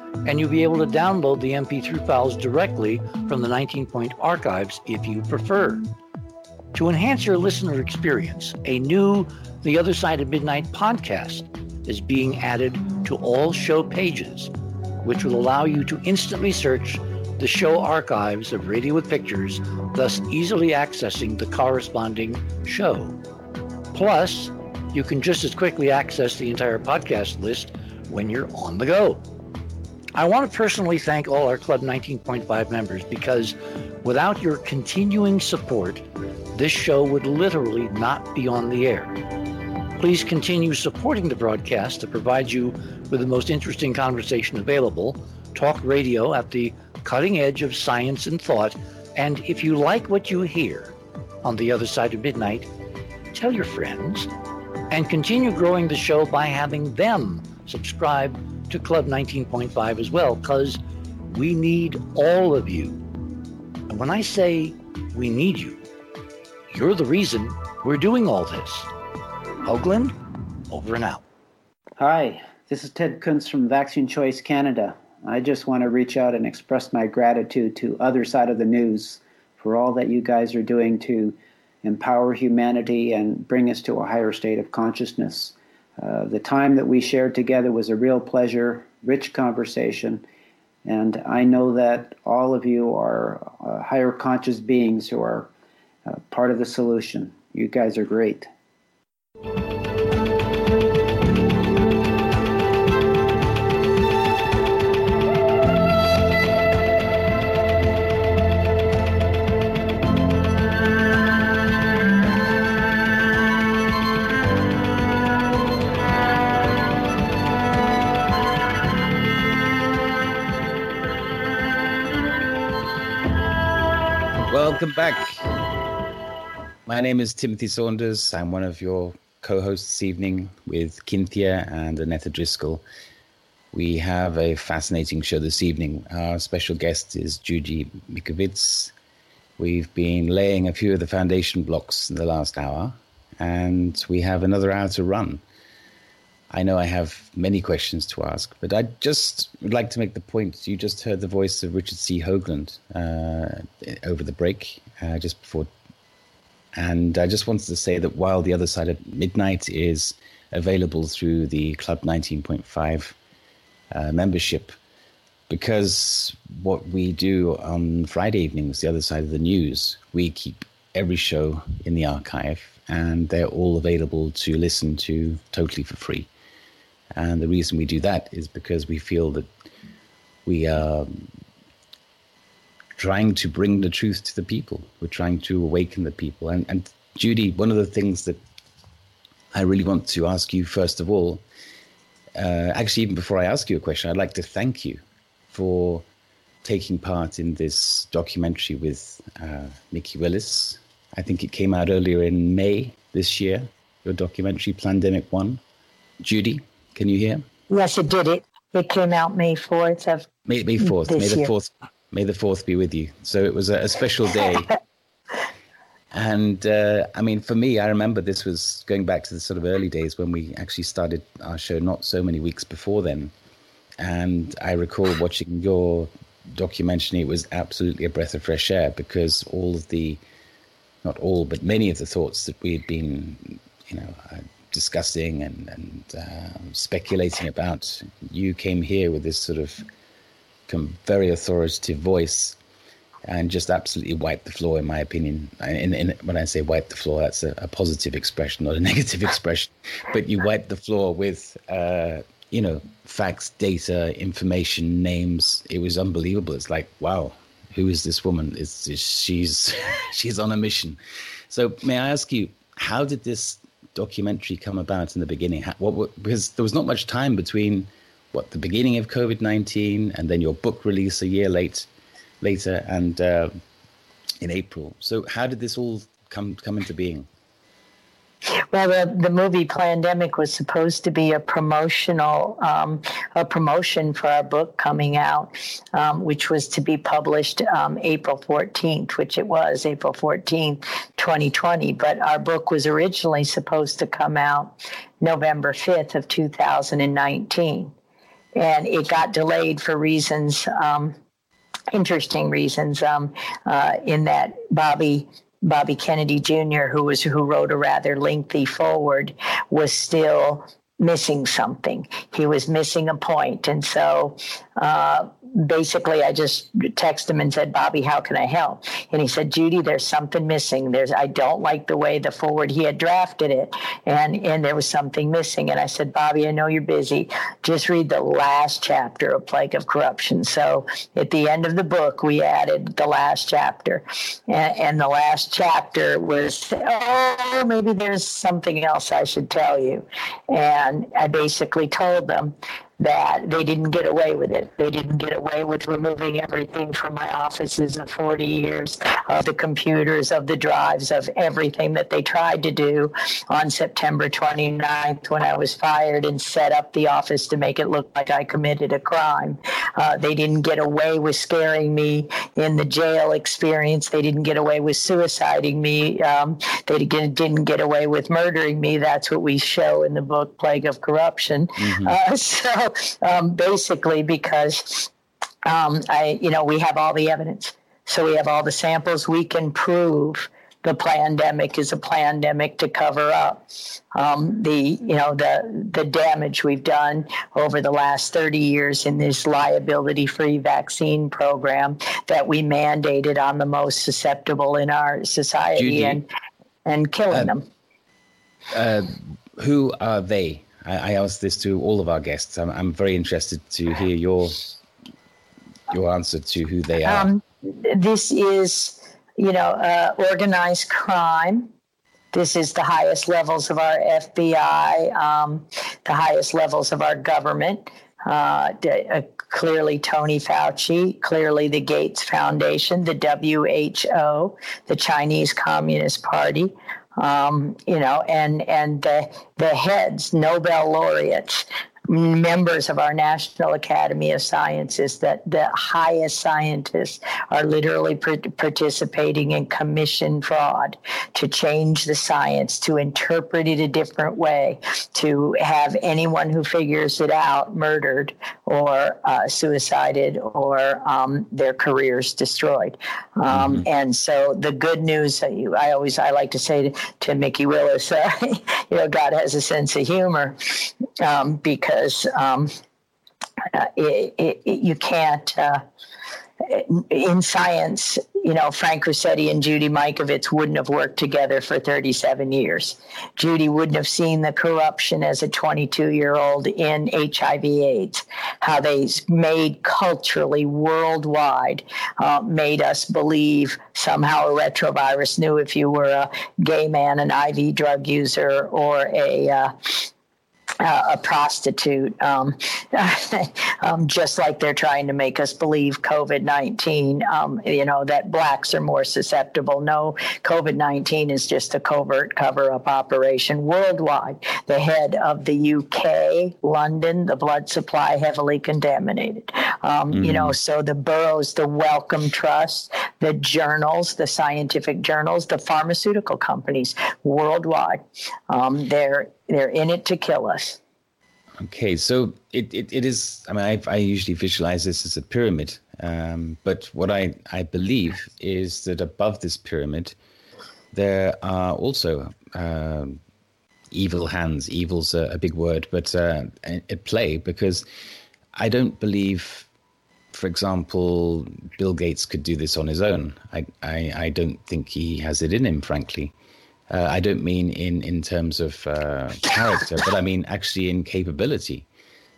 and you'll be able to download the MP3 files directly from the 19 Point archives if you prefer. To enhance your listener experience, a new The Other Side of Midnight podcast is being added to all show pages, which will allow you to instantly search the show archives of Radio with Pictures, thus easily accessing the corresponding show. Plus, you can just as quickly access the entire podcast list when you're on the go. I want to personally thank all our Club 19.5 members because without your continuing support, this show would literally not be on the air. Please continue supporting the broadcast to provide you with the most interesting conversation available, talk radio at the cutting edge of science and thought, and if you like what you hear on the other side of midnight, tell your friends and continue growing the show by having them subscribe to Club 19.5 as well, because we need all of you. And when I say we need you, you're the reason we're doing all this. Hoagland, over and out. Hi, this is Ted Kuntz from Vaccine Choice Canada. I just want to reach out and express my gratitude to Other Side of the News for all that you guys are doing to empower humanity and bring us to a higher state of consciousness. Uh, the time that we shared together was a real pleasure, rich conversation, and I know that all of you are uh, higher conscious beings who are uh, part of the solution. You guys are great. Welcome back. My name is Timothy Saunders. I'm one of your co hosts this evening with Cynthia and Annetta Driscoll. We have a fascinating show this evening. Our special guest is Judy Mikovits. We've been laying a few of the foundation blocks in the last hour, and we have another hour to run. I know I have many questions to ask, but I just would like to make the point. You just heard the voice of Richard C. Hoagland uh, over the break, uh, just before. And I just wanted to say that while the other side of midnight is available through the Club 19.5 uh, membership, because what we do on Friday evenings, the other side of the news, we keep every show in the archive and they're all available to listen to totally for free. And the reason we do that is because we feel that we are trying to bring the truth to the people. We're trying to awaken the people. And, and Judy, one of the things that I really want to ask you, first of all, uh, actually, even before I ask you a question, I'd like to thank you for taking part in this documentary with uh, Mikki Willis. I think it came out earlier in May this year, your documentary, Plandemic One. Judy, can you hear? Yes, it did. It it came out May fourth of May May fourth. May the fourth. May the fourth be with you. So it was a, a special day. and uh, I mean, for me, I remember this was going back to the sort of early days when we actually started our show, not so many weeks before then. And I recall watching your documentary. It was absolutely a breath of fresh air because all of the, not all, but many of the thoughts that we had been, you know, discussing and, and uh, speculating about, you came here with this sort of very authoritative voice and just absolutely wiped the floor, in my opinion. In, in, when I say wipe the floor, that's a, a, positive expression, not a negative expression. But you wiped the floor with, uh, you know, facts, data, information, names. It was unbelievable. It's like, wow, who is this woman? It's, she's she's on a mission. So, may I ask you, how did this documentary come about in the beginning? How, what, what, because there was not much time between what the beginning of COVID nineteen and then your book release a year late later and uh, in April. So how did this all come come into being? Well, the, the movie Plandemic was supposed to be a promotional, um, a promotion for our book coming out, um, which was to be published um, April 14th, which it was April 14th, 2020. But our book was originally supposed to come out November 5th of 2019, and it got delayed for reasons, um, interesting reasons, um, uh, in that Bobby Bobby Kennedy Jr., who was who wrote a rather lengthy foreword, was still missing something. He was missing a point, and so uh, basically I just texted him and said, Bobby, how can I help? And he said, Judy, there's something missing. There's I don't like the way the forward he had drafted it. And and there was something missing. And I said, Bobby, I know you're busy. Just read the last chapter of Plague of Corruption. So at the end of the book we added the last chapter. And, and the last chapter was, oh, maybe there's something else I should tell you. And I basically told them that they didn't get away with it. They didn't get away with removing everything from my offices of 40 years, of the computers, of the drives, of everything that they tried to do on September 29th when I was fired and set up the office to make it look like I committed a crime. Uh, they didn't get away with scaring me in the jail experience. They didn't get away with suiciding me. Um, they didn't get away with murdering me. That's what we show in the book, Plague of Corruption. Mm-hmm. Uh, so um, basically because um, I, you know, we have all the evidence. So we have all the samples. We can prove the pandemic is a pandemic to cover up um, the you know the the damage we've done over the last 30 years in this liability free vaccine program that we mandated on the most susceptible in our society Judy, and and killing uh, them. Uh, who are they? I, I ask this to all of our guests. I'm, I'm very interested to hear your your answer to who they are. Um, this is, you know, uh, organized crime. This is the highest levels of our FBI, um, the highest levels of our government. Uh, uh, clearly, Tony Fauci, clearly the Gates Foundation, the WHO, the Chinese Communist Party, um, you know, and and the the heads, Nobel laureates, members of our National Academy of Sciences that the highest scientists are literally participating in commission fraud to change the science, to interpret it a different way, to have anyone who figures it out murdered or uh, suicided or um, their careers destroyed. Um, mm-hmm. And so the good news, I always I like to say to, to Mikki Willis, uh, you know, God has a sense of humor um, because um, uh, it, it, you can't. In science, you know, Frank Ruscetti and Judy Mikovits wouldn't have worked together for 37 years. Judy wouldn't have seen the corruption as a 22 year old in HIV AIDS, how they made culturally worldwide, uh, made us believe somehow a retrovirus knew if you were a gay man, an IV drug user, or a uh, uh, a prostitute, um, um, just like they're trying to make us believe COVID 19, um, you know, that blacks are more susceptible. No, COVID 19 is just a covert cover up operation worldwide. The head of the UK, London, the blood supply heavily contaminated. Mm-hmm. You know, so the Burroughs, the Wellcome Trust, the journals, the scientific journals, the pharmaceutical companies worldwide, um, they're they're in it to kill us. Okay, so it, it, it is. I mean, I, I usually visualize this as a pyramid, um, but what I, I believe is that above this pyramid, there are also uh, evil hands. Evil's a, a big word, but uh, at play because I don't believe, for example, Bill Gates could do this on his own. I, I, I don't think he has it in him, frankly. Uh, I don't mean in in terms of uh, character, but I mean actually in capability.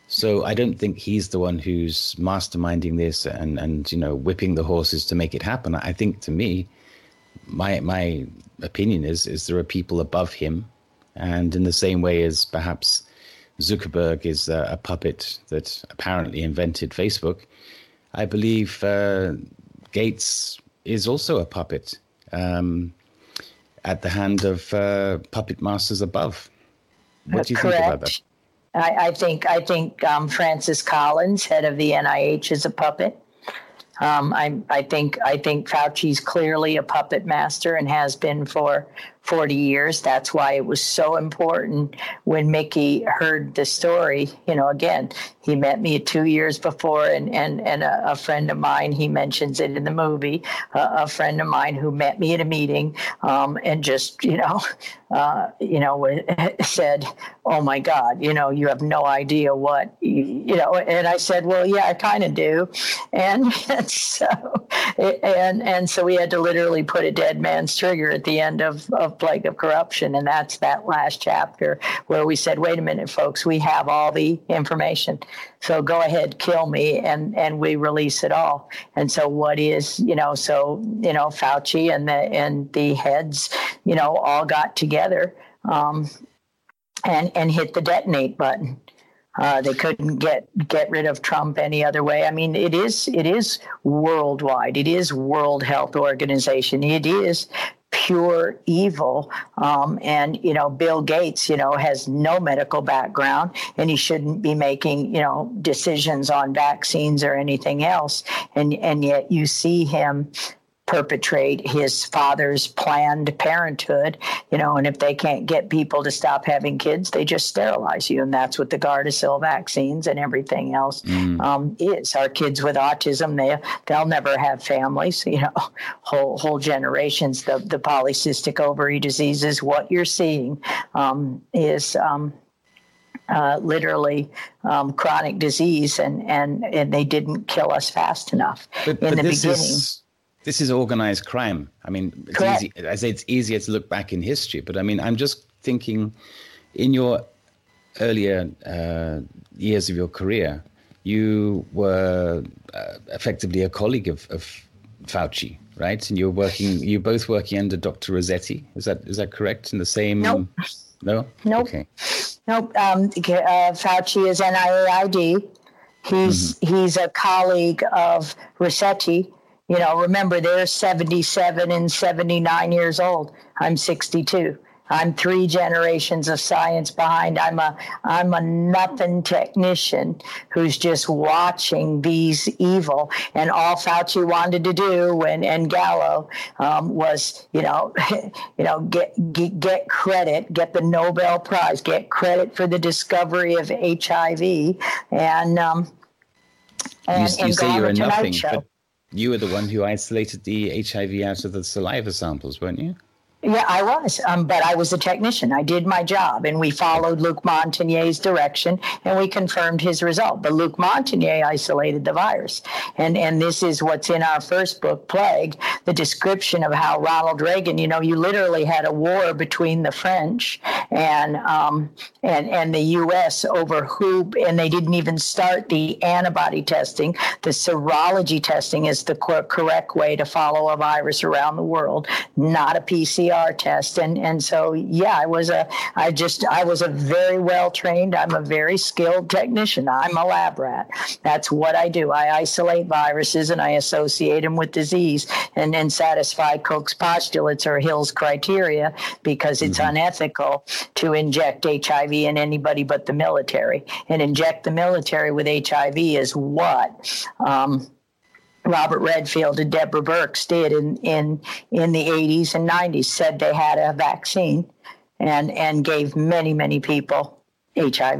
So I don't think he's the one who's masterminding this and and you know whipping the horses to make it happen. I think to me, my my opinion is is there are people above him, and in the same way as perhaps Zuckerberg is a, a puppet that apparently invented Facebook, I believe uh, Gates is also a puppet. Um, at the hand of uh, puppet masters above. What do you Correct. think about that? I, I think I think um, Francis Collins, head of the NIH, is a puppet. Um, I, I think I think Fauci's clearly a puppet master and has been for 40 years. That's why it was so important when Mikki heard the story. You know, again, he met me two years before, and and and a, a friend of mine. He mentions it in the movie. Uh, a friend of mine who met me at a meeting, um, and just you know, uh, you know, said, "Oh my God, you know, you have no idea what you know." And I said, "Well, yeah, I kind of do," and, and so and and so we had to literally put a dead man's trigger at the end of of plague of corruption. And that's that last chapter where we said, wait a minute, folks, we have all the information. So go ahead, kill me, and, and we release it all. And so what is, you know, so, you know, Fauci and the, and the heads, you know, all got together um, and, and hit the detonate button. Uh, they couldn't get get rid of Trump any other way. I mean, it is it is worldwide. It is World Health Organization. It is pure evil. Um, and, you know, Bill Gates, you know, has no medical background and he shouldn't be making, you know, decisions on vaccines or anything else. And, and yet you see him perpetrate his father's planned parenthood, you know, and if they can't get people to stop having kids, they just sterilize you. And that's what the Gardasil vaccines and everything else mm. um, is. Our kids with autism, they, they'll never have families, you know, whole, whole generations. The, the polycystic ovary disease is what you're seeing um, is, um, uh, literally um, chronic disease, and, and and they didn't kill us fast enough but, in but the beginning. Is, this is organized crime. I mean, it's easy. I say it's easier to look back in history, but I mean, I'm just thinking, in your earlier uh, years of your career, you were uh, effectively a colleague of, of Fauci, right? And you're working, you're both working under Dr. Ruscetti. Is that is that correct? In the same? Nope. No. Nope. Okay. Nope. Um, uh, Fauci is NIAID. He's mm-hmm. he's a colleague of Ruscetti you know, remember they're 77 and 79 years old. I'm 62. I'm three generations of science behind. I'm a I'm a nothing technician who's just watching these evil. And all Fauci wanted to do, and and Gallo um, was, you know, you know, get, get get credit, get the Nobel Prize, get credit for the discovery of HIV, and um, and, you, you and say you're nothing, but you were the one who isolated the HIV out of the saliva samples, weren't you? Yeah, I was, um, but I was a technician. I did my job, and we followed Luc Montagnier's direction, and we confirmed his result. But Luc Montagnier isolated the virus, and and this is what's in our first book, Plague, the description of how Ronald Reagan. You know, you literally had a war between the French and um, and and the U.S. over who, and they didn't even start the antibody testing. The serology testing is the cor- correct way to follow a virus around the world, not a PCR PCR test. And, and so, yeah, I was a, I just, I was a very well trained, I'm a very skilled technician. I'm a lab rat. That's what I do. I isolate viruses and I associate them with disease and then satisfy Koch's postulates or Hill's criteria because it's mm-hmm. unethical to inject HIV in anybody but the military. And inject the military with HIV is what? Um, Robert Redfield and Deborah Birx did in, in, in the 80s and 90s, said they had a vaccine and, and gave many, many people HIV.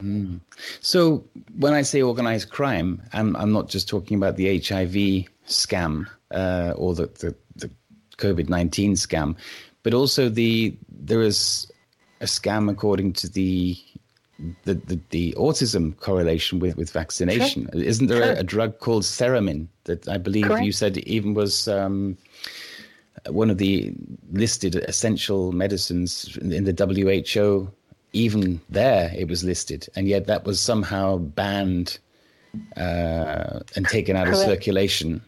Mm. So when I say organized crime, I'm, I'm not just talking about the HIV scam uh, or the, the, the COVID 19 scam, but also the there is a scam according to the the, the, the, autism correlation with, with vaccination. Isn't there a, a, drug called Suramin that I believe Correct. you said even was um, one of the listed essential medicines in the WHO? Even there, it was listed, and yet that was somehow banned uh, and taken out Correct. of circulation.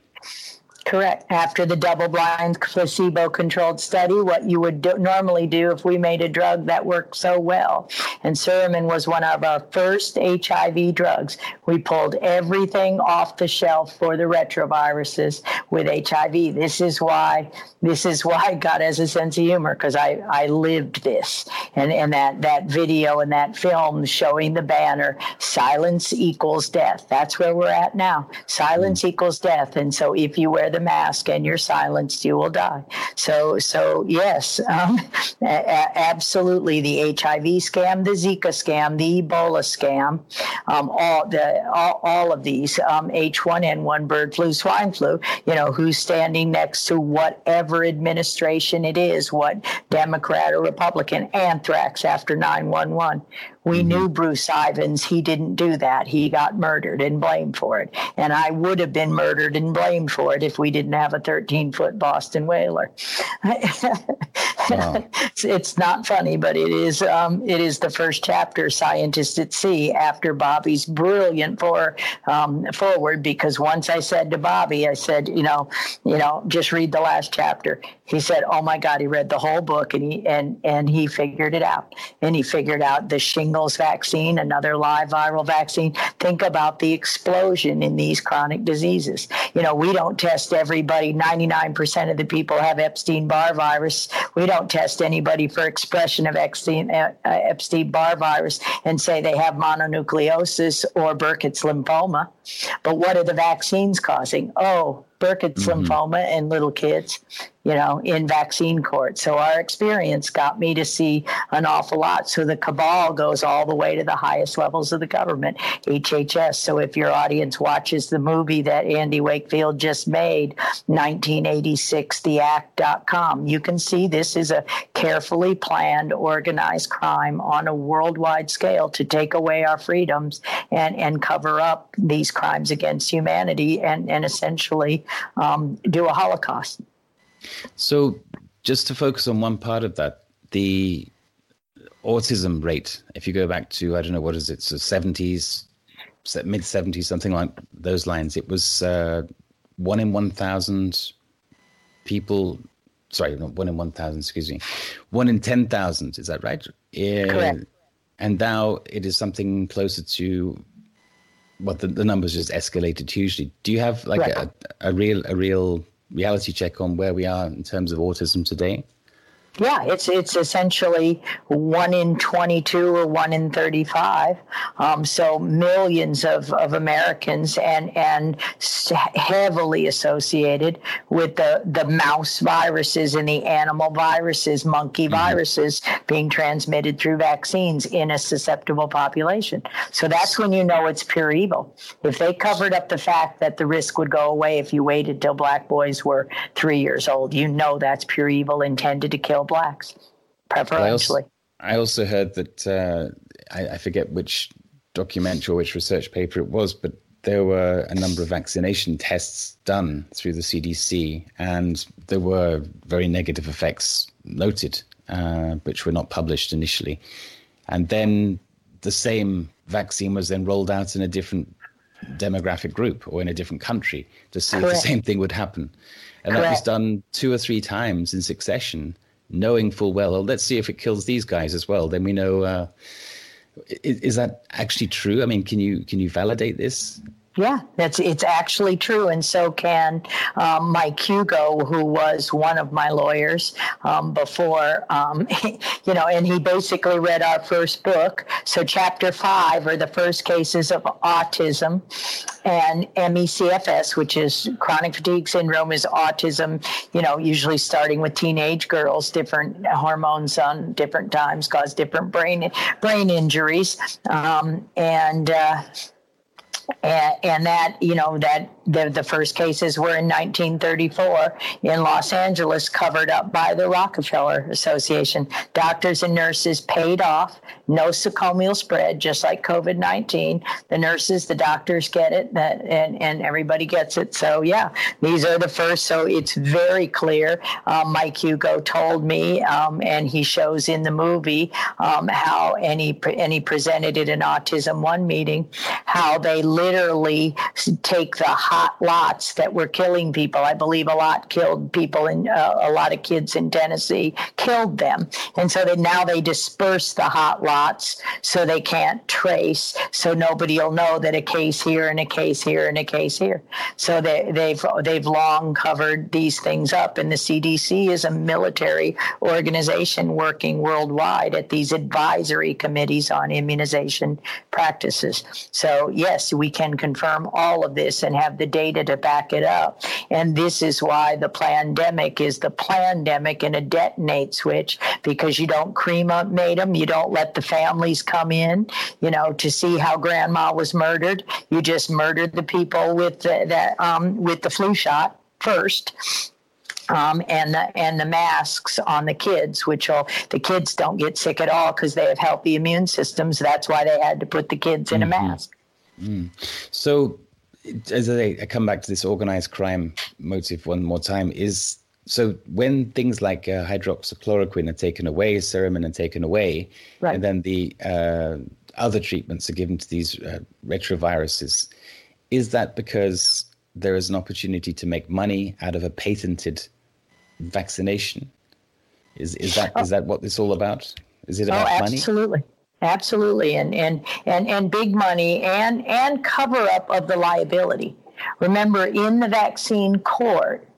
Correct. After the double blind placebo controlled study, what you would do, normally do if we made a drug that worked so well. And Suramin was one of our first HIV drugs. We pulled everything off the shelf for the retroviruses with HIV. This is why this is why God has a sense of humor because I, I lived this. And, and that, that video and that film showing the banner, silence equals death. That's where we're at now. Silence mm. equals death. And so if you wear the mask and you're silenced, you will die. So, so yes, um, a- absolutely, the HIV scam, the Zika scam, the Ebola scam, um, all the all, all of these um, H1N1 bird flu, swine flu. You know, who's standing next to whatever administration it is, what Democrat or Republican, anthrax after 911. We mm-hmm. knew Bruce Ivins. He didn't do that. He got murdered and blamed for it. And I would have been murdered and blamed for it if we didn't have a 13 foot Boston whaler. wow. it's, it's, not funny, but it is, um, it is the first chapter, Scientists at Sea, after Bobby's brilliant for, um, forward. Because once I said to Bobby, I said, you know, you know, just read the last chapter. He said, "Oh my God!" He read the whole book and he and and he figured it out. And he figured out the shingles vaccine, another live viral vaccine. Think about the explosion in these chronic diseases. You know, we don't test everybody. Ninety nine percent of the people have Epstein Barr virus. We don't test anybody for expression of Epstein uh, uh Epstein Barr virus and say they have mononucleosis or Burkitt's lymphoma. But what are the vaccines causing? Oh, Burkitt's mm-hmm. lymphoma in little kids, you know, in vaccine court. So our experience got me to see an awful lot. So the cabal goes all the way to the highest levels of the government, HHS. So if your audience watches the movie that Andy Wakefield just made, 1986, theact.com, you can see this is a carefully planned, organized crime on a worldwide scale to take away our freedoms and, and cover up these crimes against humanity and, and essentially um, do a Holocaust. So, just to focus on one part of that, the autism rate, if you go back to, I don't know, what is it, so 70s, mid 70s, something like those lines, it was uh, one in 1,000 people. Sorry, not one in 1,000, excuse me. One in 10,000, is that right? Correct. And now it is something closer to what the, the numbers just escalated hugely. Do you have like a, a real a real reality check on where we are in terms of autism today? Yeah, it's it's essentially one in 22 or one in 35. Um, so millions of, of Americans and and heavily associated with the, the mouse viruses and the animal viruses, monkey mm-hmm. viruses being transmitted through vaccines in a susceptible population. So that's when you know it's pure evil. If they covered up the fact that the risk would go away if you waited till black boys were three years old, you know that's pure evil intended to kill blacks, preferentially. I also, I also heard that uh, I, I, forget which documentary or which research paper it was, but there were a number of vaccination tests done through the CDC, and there were very negative effects noted, uh, which were not published initially. And then the same vaccine was then rolled out in a different demographic group or in a different country to see Correct. if the same thing would happen. And Correct. that was done two or three times in succession, knowing full well, oh, let's see if it kills these guys as well. Then we know. Uh, is, is, that actually true? I mean, can you can you validate this? Yeah, that's it's actually true, and so can um, Mike Hugo, who was one of my lawyers um, before, um, you know, and he basically read our first book. So chapter five are the first cases of autism, and ME/CFS, which is chronic fatigue syndrome, is autism. You know, usually starting with teenage girls, different hormones on different times cause different brain brain injuries, um, and. Uh, and, and that you know that the, the first cases were in 1934 in Los Angeles, covered up by the Rockefeller Association. Doctors and nurses paid off, no nosocomial spread, just like COVID 19. The nurses, the doctors get it, that, and, and everybody gets it. So, yeah, these are the first. So, it's very clear. Um, Mike Hugo told me, um, and he shows in the movie um, how, and he, and he presented it in Autism One meeting, how they literally take the hot lots that were killing people. I believe a lot killed people and uh, a lot of kids in Tennessee killed them. And so they, now they disperse the hot lots so they can't trace, so nobody will know that a case here and a case here and a case here. So they, they've they've long covered these things up, and the CDC is a military organization working worldwide at these advisory committees on immunization practices. So yes, we can confirm all of this and have the data to back it up. And this is why the pandemic is the pandemic and a detonate switch because you don't cream cremate them, you don't let the families come in, you know, to see how grandma was murdered. You just murdered the people with the, that um, with the flu shot first. Um, and the and the masks on the kids, which will the kids don't get sick at all because they have healthy immune systems. That's why they had to put the kids in mm-hmm. a mask. Mm. So as I, I come back to this organized crime motive one more time, is so when things like uh, hydroxychloroquine are taken away, Suramin are taken away, right. and then the uh, other treatments are given to these uh, retroviruses, is that because there is an opportunity to make money out of a patented vaccination? Is is that oh. is that what it's all about? Is it about oh, money? Absolutely. Absolutely, and and and and big money and and cover up of the liability. Remember, in the vaccine court,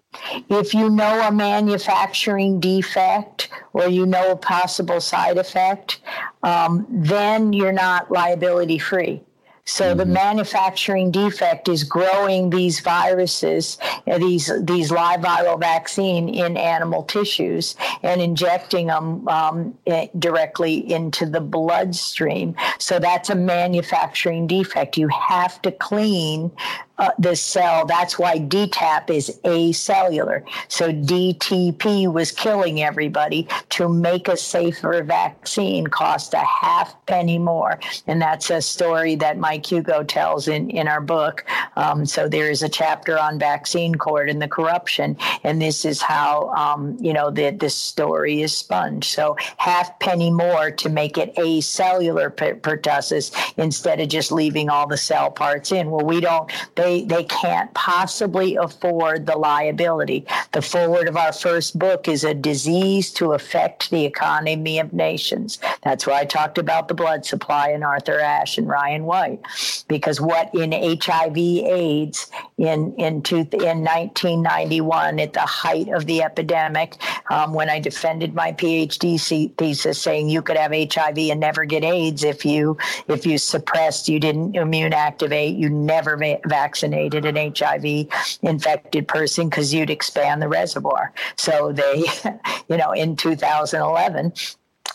if you know a manufacturing defect or you know a possible side effect, um, then you're not liability free. So mm-hmm. the manufacturing defect is growing these viruses, uh, these these live viral vaccine in animal tissues and injecting them um, directly into the bloodstream. So that's a manufacturing defect. You have to clean uh, the cell. That's why DTaP is acellular. So DTP was killing everybody. To make a safer vaccine cost a half penny more. And that's a story that Mike Hugo tells in, in our book. Um, so there is a chapter on vaccine court and the corruption. And this is how, um, you know, the, this story is spun. So half penny more to make it acellular pertussis instead of just leaving all the cell parts in. Well, we don't, they they they can't possibly afford the liability. The forward of our first book is a disease to affect the economy of nations. That's where I talked about the blood supply and Arthur Ashe and Ryan White, because what in HIV/AIDS in in two, in 1991 at the height of the epidemic, um, when I defended my PhD thesis saying you could have HIV and never get AIDS if you if you suppressed, you didn't immune activate, you never va- vaccinated an HIV infected person because you'd expand the reservoir. So they, you know, in 2011,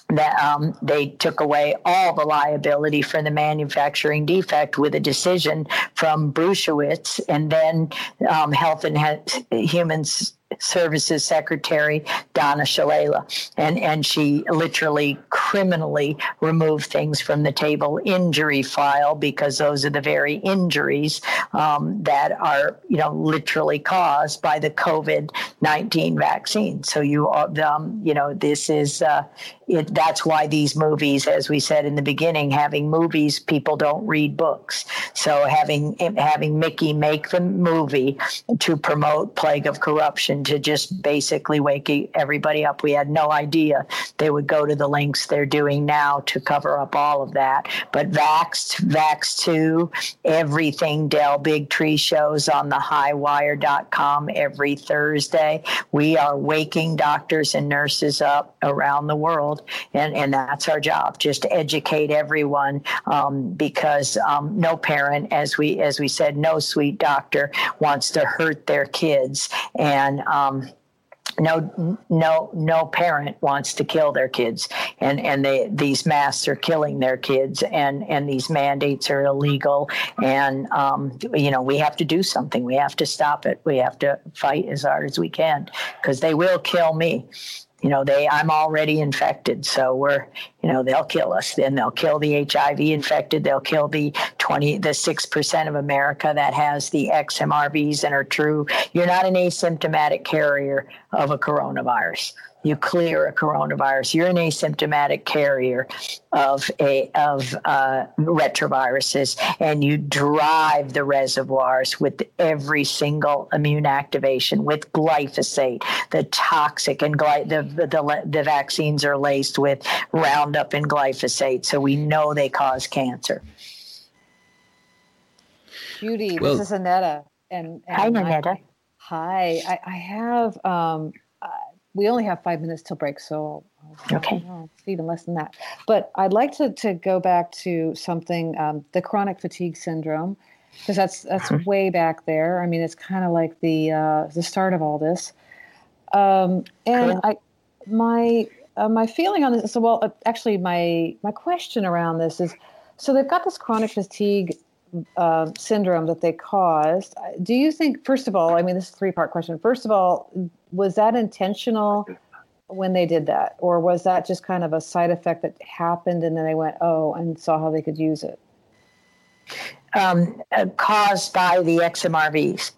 that um, they took away all the liability for the manufacturing defect with a decision from Bruesewitz, and then um, Health and Human Services Secretary Donna Shalala, and and she literally criminally removed things from the table injury file because those are the very injuries um, that are you know literally caused by the COVID nineteen vaccine. So you um, you know this is uh, it, that's why these movies, as we said in the beginning, having movies, people don't read books. So having having Mikki make the movie to promote Plague of Corruption to just basically wake everybody up. We had no idea they would go to the links they're doing now to cover up all of that. But Vaxxed, Vax 2, everything Del Bigtree shows on the highwire.com every Thursday. We are waking doctors and nurses up around the world, and, and that's our job, just to educate everyone um, because um, no parent, as we as we said, no sweet doctor wants to hurt their kids. And um, no no no parent wants to kill their kids and and they these masks are killing their kids and and these mandates are illegal and um, you know we have to do something we have to stop it we have to fight as hard as we can because they will kill me you know they i'm already infected. So we're you know they'll kill us. Then they'll kill the hiv infected. They'll kill the 20 the 6% of america that has the xmrvs and are true. You're not an asymptomatic carrier of a coronavirus you clear a coronavirus, you're an asymptomatic carrier of a of uh, retroviruses, and you drive the reservoirs with every single immune activation with glyphosate, the toxic and gly- the, the the vaccines are laced with Roundup and glyphosate, so we know they cause cancer. Judy, well, this is Annetta. And, and hi, Annetta. Hi, I, I have um, we only have five minutes till break, so okay, even less than that. But I'd like to to go back to something um, the chronic fatigue syndrome because that's that's mm-hmm. way back there. I mean, it's kind of like the uh, the start of all this. Um, and I my uh, my feeling on this. So well, uh, actually, my my question around this is, so they've got this chronic fatigue uh, syndrome that they caused. Do you think, first of all, I mean, this is a three part question. First of all, was that intentional when they did that, or was that just kind of a side effect that happened and then they went, oh, and saw how they could use it? Um, uh, caused by the XMRVs.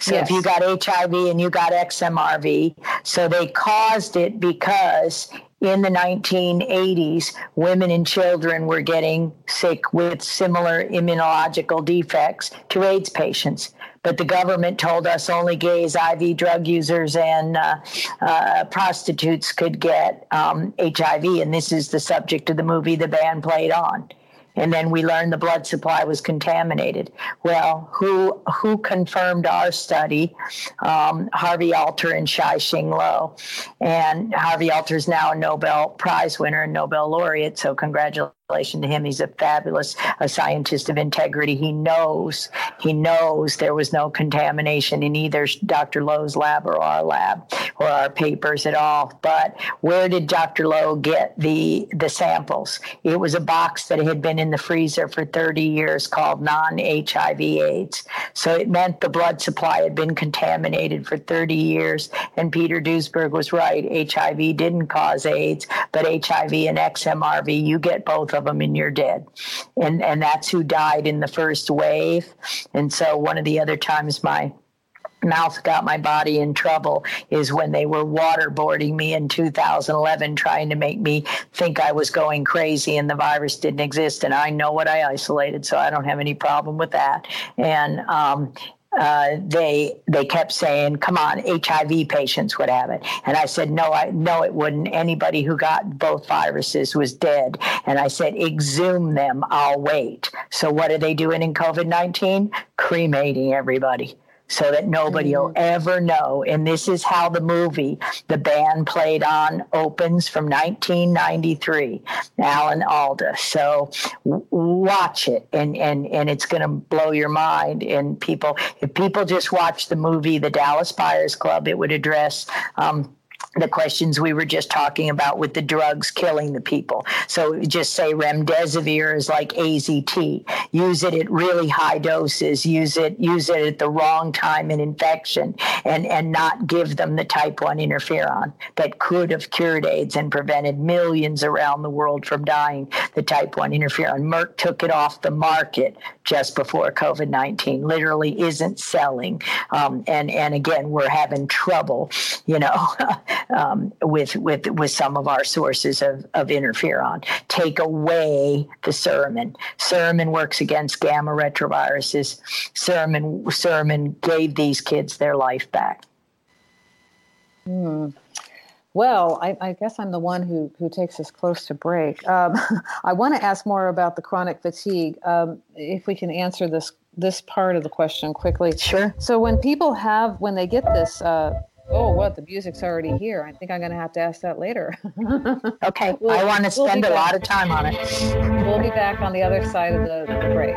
So yes. if you got HIV and you got XMRV, so they caused it because in the 1980s, women and children were getting sick with similar immunological defects to AIDS patients. But the government told us only gays, IV drug users, and uh, uh, prostitutes could get um, HIV. And this is the subject of the movie the band played on and then we learned the blood supply was contaminated. Well, who who confirmed our study? Um, Harvey Alter and Shyh-Ching Lo, and Harvey Alter is now a Nobel Prize winner and Nobel laureate. So congratulations relation to him. He's a fabulous a scientist of integrity. He knows he knows there was no contamination in either Dr. Lo's lab or our lab or our papers at all. But where did Dr. Lo get the the samples? It was a box that had been in the freezer for 30 years called non-HIV AIDS. So it meant the blood supply had been contaminated for 30 years. And Peter Duesberg was right. HIV didn't cause AIDS, but HIV and XMRV, you get both of them and you're dead. And, and that's who died in the first wave. And so one of the other times my mouth got my body in trouble is when they were waterboarding me in 2011 trying to make me think I was going crazy and the virus didn't exist and I know what I isolated so I don't have any problem with that and um, uh, they they kept saying, "Come on, HIV patients would have it," and I said, "No, I no, it wouldn't. Anybody who got both viruses was dead." And I said, "Exhume them. I'll wait." So what are they doing in COVID nineteen? Cremating everybody so that nobody will mm-hmm. ever know. And this is how the movie the band played on opens from 1993, Alan Alda. So w- watch it, and and and it's going to blow your mind. And people, if people just watch the movie The Dallas Buyers Club, it would address. Um, the questions we were just talking about with the drugs killing the people. So just say remdesivir is like AZT. Use it at really high doses. Use it use it at the wrong time in infection, and and not give them the type one interferon that could have cured AIDS and prevented millions around the world from dying. The type one interferon. Merck took it off the market just before COVID nineteen. Literally isn't selling. Um, and and again, we're having trouble. You know. um, with with with some of our sources of, of interferon. Take away the suramin. Suramin works against gamma retroviruses. Suramin suramin gave these kids their life back. Hmm. Well, I, I, guess I'm the one who, who takes us close to break. Um, I want to ask more about the chronic fatigue. Um, if we can answer this this part of the question quickly. Sure. So when people have when they get this uh, oh, what? The music's already here. I think I'm going to have to ask that later. okay. We'll, I want to spend we'll a lot of time on it. We'll be back on the other side of the, the break.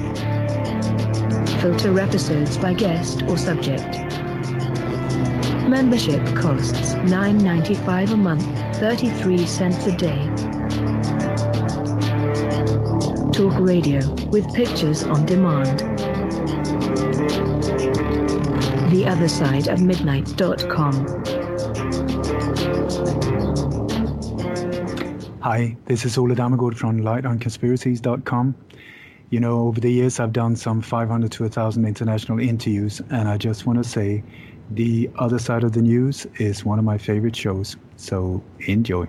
filter episodes by guest or subject. Membership costs $9.95 a month, 33 cents a day. Talk radio with pictures on demand. The other side of midnight.com. Hi, this is Ole Dammegard from lightonconspiracies.com. You know, over the years, I've done some 500 to 1,000 international interviews, and I just want to say the other side of the news is one of my favorite shows. So enjoy.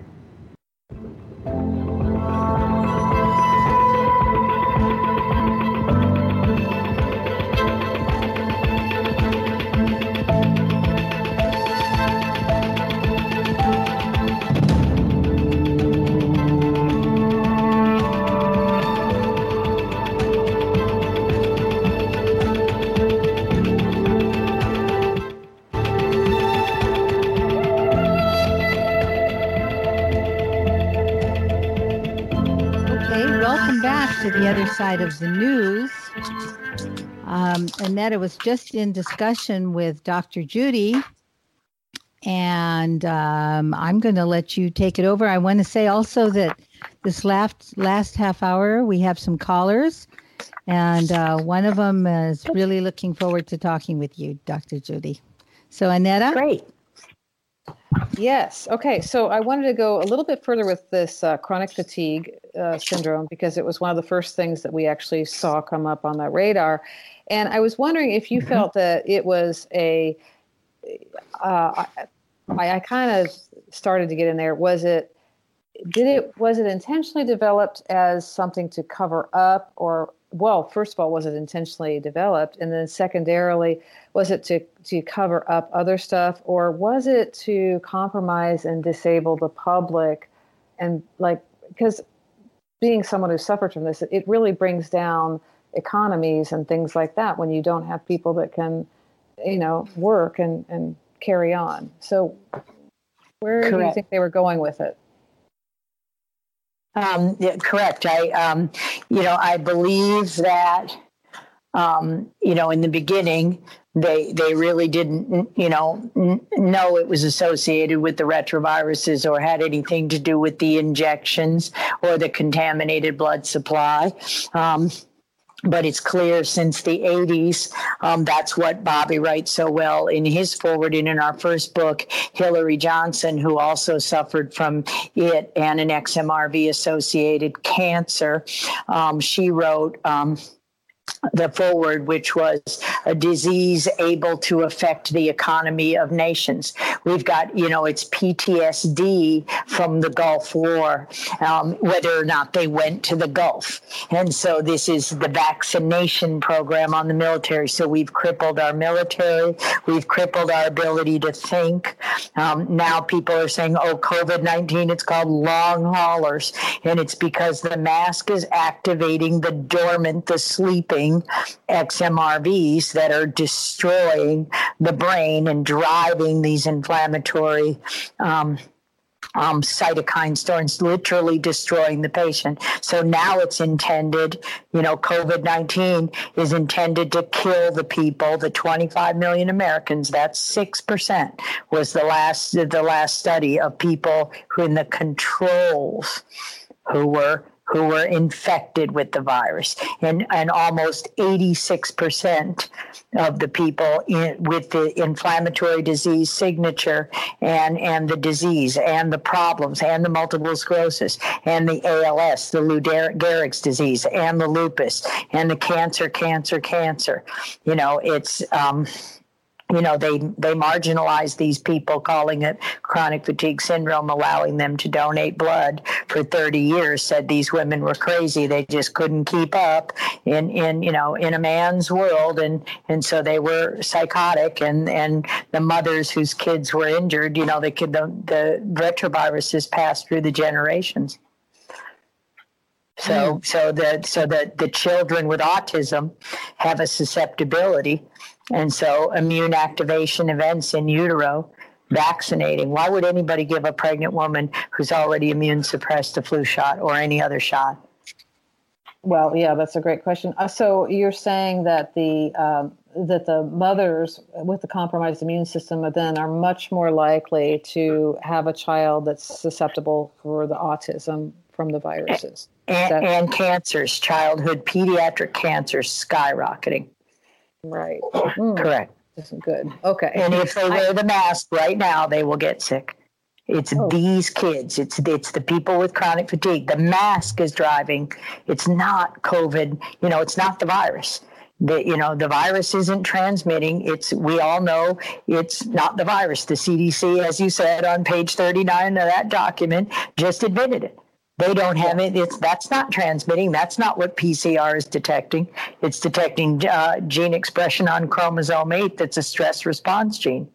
Side of the news. Um, was just in discussion with Dr. Judy, and um, I'm going to let you take it over. I want to say also that this last last half hour we have some callers, and uh, one of them is really looking forward to talking with you, Dr. Judy. So, Annetta, great. Yes. Okay. So I wanted to go a little bit further with this uh, chronic fatigue uh, syndrome because it was one of the first things that we actually saw come up on the radar. And I was wondering if you mm-hmm. felt that it was a. Uh, I, I kind of started to get in there. Was it did it was it intentionally developed as something to cover up or well first of all was it intentionally developed and then secondarily was it to to cover up other stuff or was it to compromise and disable the public and like because being someone who suffered from this it really brings down economies and things like that when you don't have people that can you know work and and carry on so where Correct. do you think they were going with it um, yeah, correct. I, um, you know, I believe that, um, you know, in the beginning, they they really didn't, you know, n- know it was associated with the retroviruses or had anything to do with the injections or the contaminated blood supply. Um, but it's clear since the 80s um, that's what bobby writes so well in his foreword and in our first book hillary johnson who also suffered from it and an xmrv associated cancer um, she wrote um, the foreword, which was a disease able to affect the economy of nations. We've got, you know, it's PTSD from the Gulf War, um, whether or not they went to the Gulf. And so this is the vaccination program on the military. So we've crippled our military, we've crippled our ability to think. Um, now people are saying, oh, COVID 19, it's called long haulers. And it's because the mask is activating the dormant, the XMRVs that are destroying the brain and driving these inflammatory um, um, cytokine storms, literally destroying the patient. So now it's intended, you know, COVID 19 is intended to kill the people, the 25 million Americans. That's 6% was the last, the last study of people who in the controls who were who were infected with the virus. And, and almost 86% of the people in, with the inflammatory disease signature and, and the disease and the problems and the multiple sclerosis and the ALS, the Lou Gehrig's disease and the lupus and the cancer, cancer, cancer. You know, it's, um, you know they they marginalize these people calling it chronic fatigue syndrome allowing them to donate blood for 30 years said these women were crazy. They just couldn't keep up in in you know in a man's world. And and so they were psychotic. And and the mothers whose kids were injured you know the kid the, the retroviruses passed through the generations. So mm. so the so the the children with autism have a susceptibility and so, immune activation events in utero, vaccinating. Why would anybody give a pregnant woman who's already immune suppressed a flu shot or any other shot? Well, yeah, that's a great question. Uh, so you're saying that the um, that the mothers with the compromised immune system then are much more likely to have a child that's susceptible for the autism from the viruses. And, that- and cancers, childhood pediatric cancers skyrocketing. Right. Mm. Correct. That's good. Okay. And if they wear the mask right now, they will get sick. It's oh. these kids. It's it's the people with chronic fatigue. The mask is driving. It's not COVID. You know, it's not the virus. The, you know the virus isn't transmitting. It's we all know it's not the virus. The CDC, as you said on page 39 of that document, just admitted it. They don't have it. It's that's not transmitting. That's not what PCR is detecting. It's detecting uh, gene expression on chromosome eight. That's a stress response gene.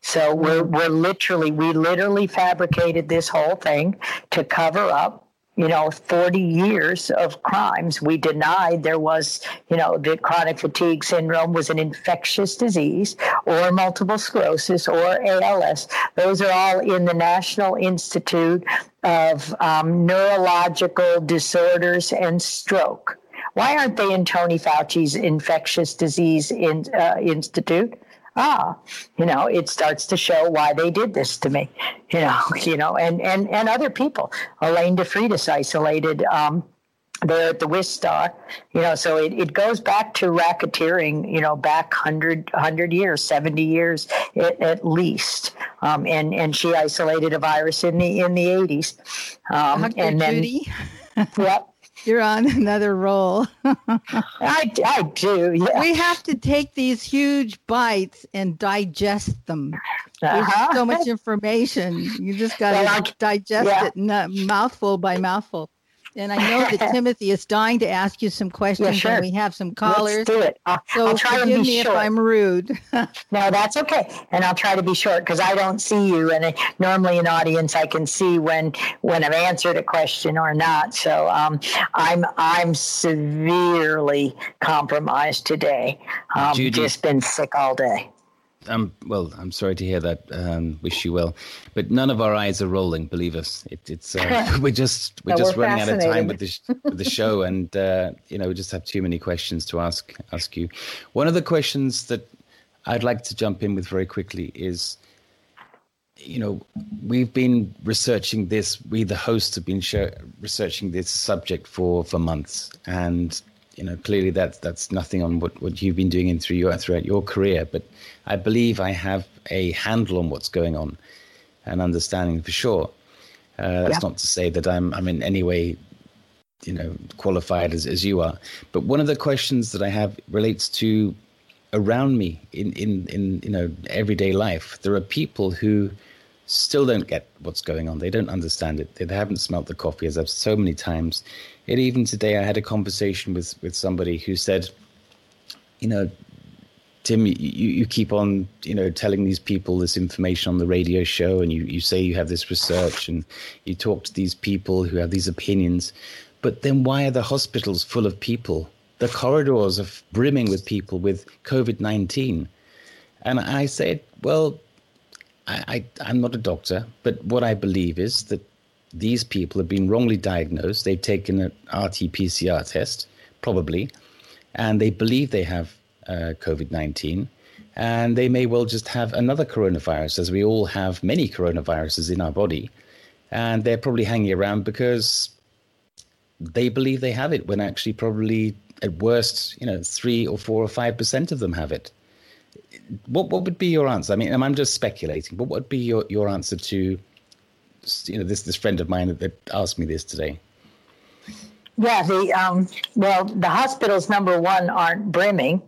So we're we're literally we literally fabricated this whole thing to cover up you know 40 years of crimes. We denied there was you know the chronic fatigue syndrome was an infectious disease or multiple sclerosis or als those are all in the national institute of um, neurological disorders and stroke. Why aren't they in tony fauci's infectious disease in, uh, institute ah, you know, it starts to show why they did this to me, you know, you know, and and and other people. Elaine DeFreitas isolated um, there at the Wistar, you know, so it, it goes back to racketeering, you know, back 100, 100 years, 70 years at, at least. Um, and, and she isolated a virus in the, in the 80s. Um, and then, yep. You're on another roll. I, I do. Yeah. We have to take these huge bites and digest them. Uh-huh. so much information. You just got to Well, digest yeah. it mouthful by mouthful. And I know that Timothy is dying to ask you some questions, sure. and we have some callers. Let's do it. I'll, So I'll try to forgive be me short. if I'm rude. No, that's okay. And I'll try to be short because I don't see you. And uh, normally in audience, I can see when when I've answered a question or not. So um, I'm I'm severely compromised today. Um, Judy. just been sick all day. Um, well, I'm sorry to hear that. Um, wish you well, but none of our eyes are rolling. Believe us, it, it's uh, we're just we're No, just we're running out of time with the sh- with the show, and uh, you know we just have too many questions to ask ask you. One of the questions that I'd like to jump in with very quickly is, you know, we've been researching this. We, the hosts, have been show, researching this subject for for months, and you know, clearly that's that's nothing on what, what you've been doing in through your throughout your career. But I believe I have a handle on what's going on, and understanding for sure. Uh, that's Yeah. not to say that I'm I'm in any way, you know, qualified as as you are. But one of the questions that I have relates to around me in in in you know everyday life. There are people who still don't get what's going on. They don't understand it. They haven't smelt the coffee, as I've so many times. Yet even today, I had a conversation with with somebody who said, you know, Tim, you, you keep on, you know, telling these people this information on the radio show, and you, you say you have this research, and you talk to these people who have these opinions, but then why are the hospitals full of people? The corridors are brimming with people with COVID nineteen, and I said, well, I, I I'm not a doctor, but what I believe is that these people have been wrongly diagnosed. They've taken an RT-PCR test, probably, and they believe they have uh, COVID 19. And they may well just have another coronavirus, as we all have many coronaviruses in our body. And they're probably hanging around because they believe they have it, when actually, probably at worst, you know, three or four or five percent of them have it. What what would be your answer? I mean, I'm just speculating, but what would be your, your answer to, you know, this this friend of mine that, asked me this today? Yeah, the um, well, the hospitals number one aren't brimming.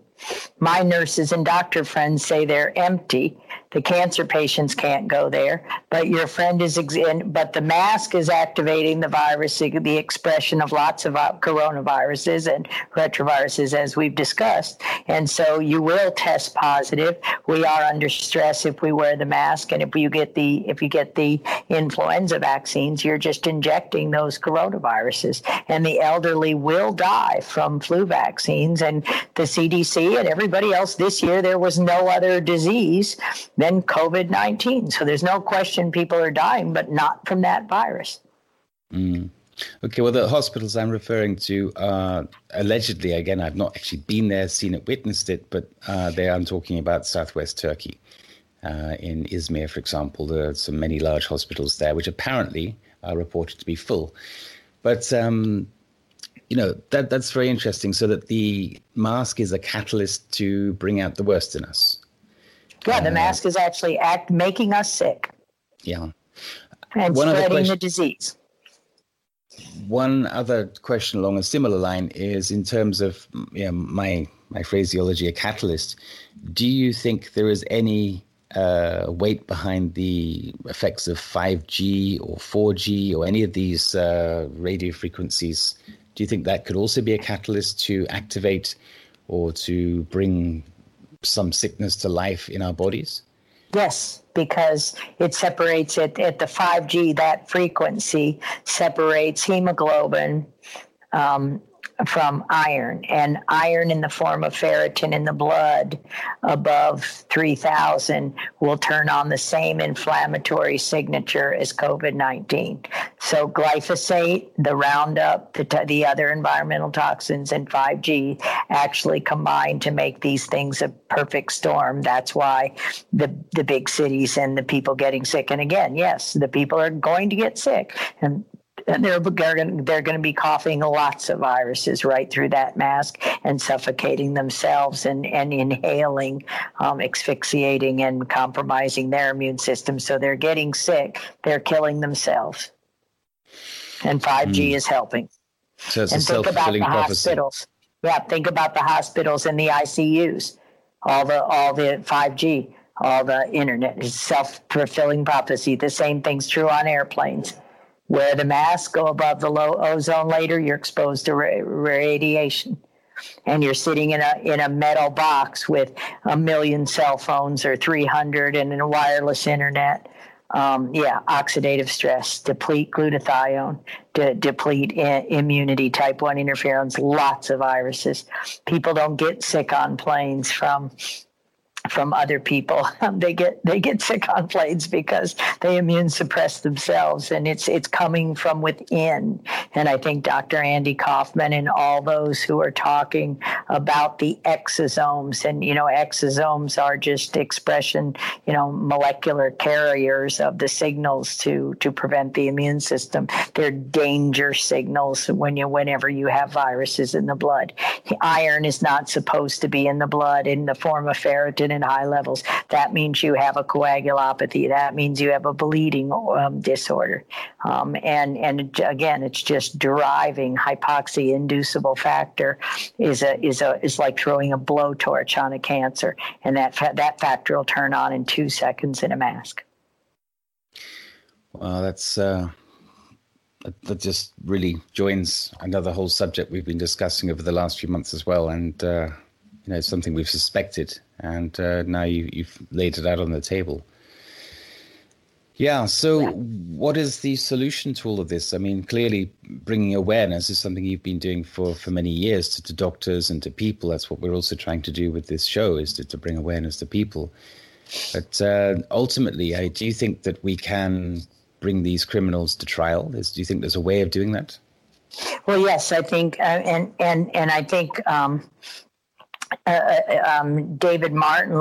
My nurses and doctor friends say they're empty. The cancer patients can't go there, but your friend is ex- but the mask is activating the virus, the expression of lots of uh, coronaviruses and retroviruses, as we've discussed. And so you will test positive. We are under stress if we wear the mask, and if you get the if you get the influenza vaccines, you're just injecting those coronaviruses, and the elderly will die from flu vaccines. And the CDC and everybody else this year, there was no other disease than COVID 19. So there's no question people are dying, but not from that virus. Mm. Okay, well, the hospitals I'm referring to are allegedly, again, I've not actually been there, seen it, witnessed it, but uh, there I'm talking about southwest Turkey. Uh, in Izmir, for example, there are some many large hospitals there, which apparently are reported to be full. But um, you know that that's very interesting. So that the mask is a catalyst to bring out the worst in us. Yeah, the Uh, mask is actually act making us sick Yeah. and One spreading question- the disease. One other question along a similar line is in terms of yeah, my my phraseology, a catalyst. Do you think there is any uh, weight behind the effects of 5G or 4G or any of these uh, radio frequencies? Do you think that could also be a catalyst to activate or to bring some sickness to life in our bodies? Yes, because it separates it at the 5G, that frequency separates hemoglobin um, from iron, and iron in the form of ferritin in the blood above 3000 will turn on the same inflammatory signature as COVID 19. So, glyphosate, the Roundup, the, t- the other environmental toxins, and 5G actually combine to make these things a perfect storm. That's why the, the big cities and the people getting sick. And again, yes, the people are going to get sick. And and they're going they're going to be coughing lots of viruses right through that mask and suffocating themselves and and inhaling, um, asphyxiating and compromising their immune system. So they're getting sick. They're killing themselves. And 5G Mm. is helping. So it's and a think about the prophecy. hospitals. Yeah, think about the hospitals and the ICUs, all the all the 5G, all the internet is self fulfilling prophecy. The same thing's true on airplanes. Wear the mask, go above the low ozone later, you're exposed to ra- radiation. And you're sitting in a in a metal box with a million cell phones or 300 and a wireless internet um, yeah, oxidative stress, deplete glutathione, de- deplete I- immunity, type 1 interferons, lots of viruses. People don't get sick on planes from from other people. Um, they get they get sick on planes because they immune suppress themselves, and it's it's coming from within. And I think Dr. Andy Kaufman and all those who are talking about the exosomes, and you know, exosomes are just expression, you know, molecular carriers of the signals to to prevent the immune system. They're danger signals when you whenever you have viruses in the blood. Iron is not supposed to be in the blood in the form of ferritin in high levels. That means you have a coagulopathy. That means you have a bleeding um, disorder. Um, and and again, it's just driving hypoxia inducible factor is a is a is like throwing a blowtorch on a cancer, and that fa- that factor will turn on in two seconds in a mask. Well, that's. Uh that just really joins another whole subject we've been discussing over the last few months as well, and uh, you know something we've suspected and uh, now you, you've laid it out on the table. Yeah. So, what is the solution to all of this? I mean, clearly, bringing awareness is something you've been doing for for many years to, to doctors and to people. That's what we're also trying to do with this show is to, to bring awareness to people. But uh, ultimately, I do think that we can bring these criminals to trial. Is, do you think there's a way of doing that? Well, yes, I think, uh, and and and I think um, uh, uh, um, David Martin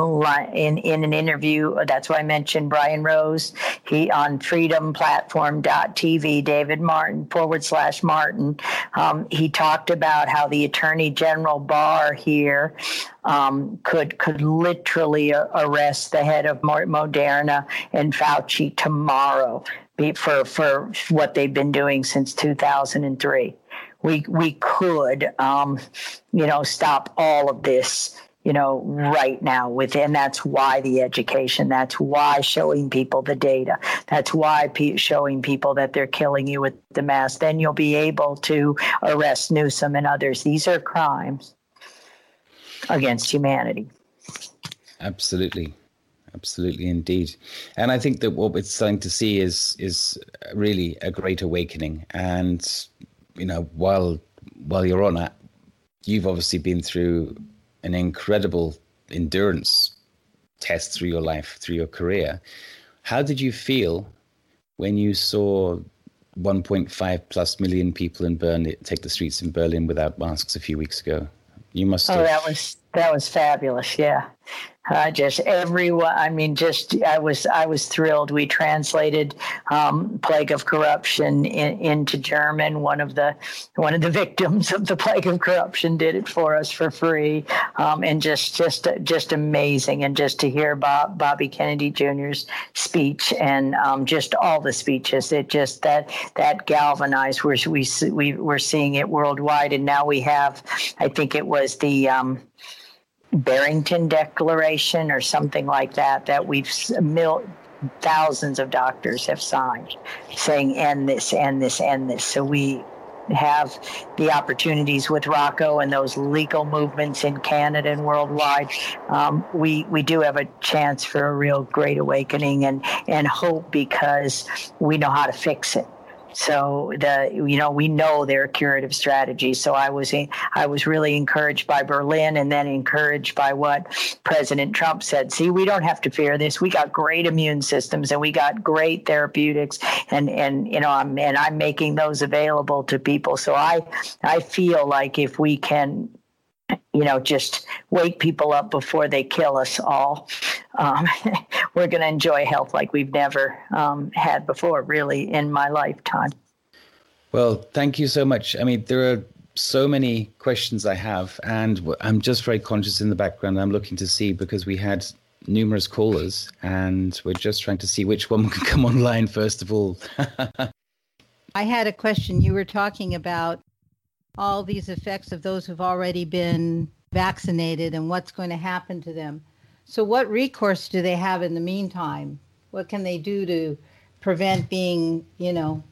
in in an interview. That's why I mentioned Brian Rose. He on freedomplatform.tv. David Martin forward slash Martin. Um, he talked about how the Attorney General Barr here um, could could literally arrest the head of Moderna and Fauci tomorrow for for what they've been doing since 2003 we we could um, you know stop all of this you know right now with and that's why the education that's why showing people the data that's why pe- showing people that they're killing you with the mask then you'll be able to arrest newsom and others. These are crimes against humanity. Absolutely. Absolutely indeed. And i think that what we're starting to see is is really a great awakening. And you know, while while you're on it, you've obviously been through an incredible endurance test through your life, through your career. How did you feel when you saw 1.5 plus million people in Berlin take the streets in Berlin without masks a few weeks ago? You must. Oh, have... that was that was fabulous. Yeah, uh, just everyone. I mean, just I was I was thrilled. We translated um, "Plague of Corruption" in, into German. One of the one of the victims of the plague of corruption did it for us for free, um, and just just just amazing. And just to hear Bob Bobby Kennedy Jr.'s speech and um, just all the speeches, it just that that galvanized. We're, we we we're seeing it worldwide, and now we have. I think it was the um, Barrington Declaration or something like that that we've mil- thousands of doctors have signed saying end this, end this, end this. So we have the opportunities with Rocco and those legal movements in Canada and worldwide, um, we we do have a chance for a real great awakening and and hope because we know how to fix it. So the you know we know their curative strategies. So I was I was really encouraged by Berlin, and then encouraged by what President Trump said. See, we don't have to fear this. We got great immune systems, and we got great therapeutics, and and you know I'm and I'm making those available to people. So I I feel like if we can you know, just wake people up before they kill us all. Um, we're going to enjoy health like we've never um, had before, really, in my lifetime. Well, thank you so much. I mean, there are so many questions I have, and I'm just very conscious in the background. I'm looking to see because we had numerous callers, and we're just trying to see which one can come online first of all. I had a question. You were talking about all these effects of those who've already been vaccinated and what's going to happen to them. So, what recourse do they have in the meantime? What can they do to prevent being, you know?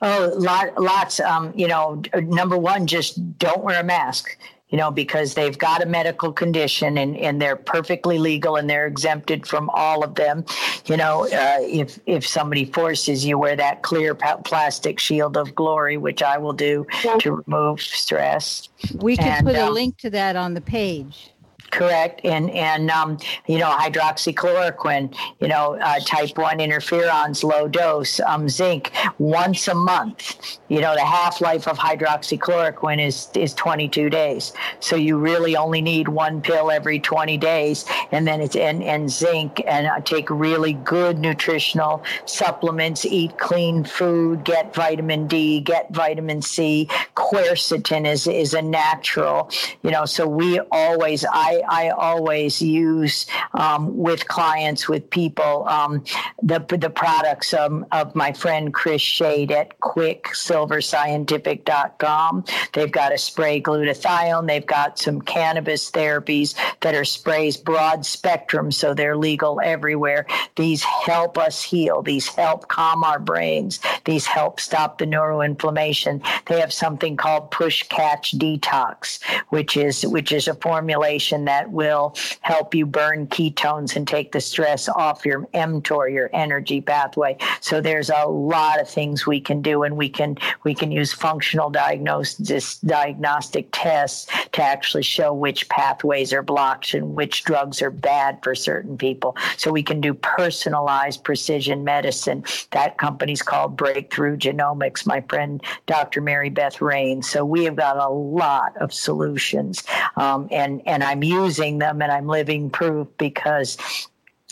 Oh, lot, lots. Um, you know, number one, just don't wear a mask you know, because they've got a medical condition and, and they're perfectly legal and they're exempted from all of them. You know, uh, if if somebody forces you wear that clear plastic shield of glory, which I will do to remove stress. We can and, put a um, link to that on the page correct. And and um, you know hydroxychloroquine you know uh, type 1 interferons low dose um, zinc once a month. You know the half-life of hydroxychloroquine is is 22 days. So you really only need one pill every 20 days. And then it's and, and zinc and uh, take really good nutritional supplements eat clean food get vitamin d get vitamin c. Quercetin is is a natural you know so we always i I, always use um, with clients, with people, um, the, the products um, of my friend Chris Shade at quicksilverscientific.com. They've got a spray glutathione. They've got some cannabis therapies that are sprays broad spectrum, so they're legal everywhere. These help us heal. These help calm our brains. These help stop the neuroinflammation. They have something called push catch detox, which is which is a formulation that will help you burn ketones and take the stress off your mTOR, your energy pathway. So there's a lot of things we can do, and we can we can use functional diagnosis diagnostic tests to actually show which pathways are blocked and which drugs are bad for certain people. So we can do personalized precision medicine. That company's called Breakthrough Genomics. My friend Dr. Mary Beth Rain. So we have got a lot of solutions, um, and and I'm using using them, and I'm living proof because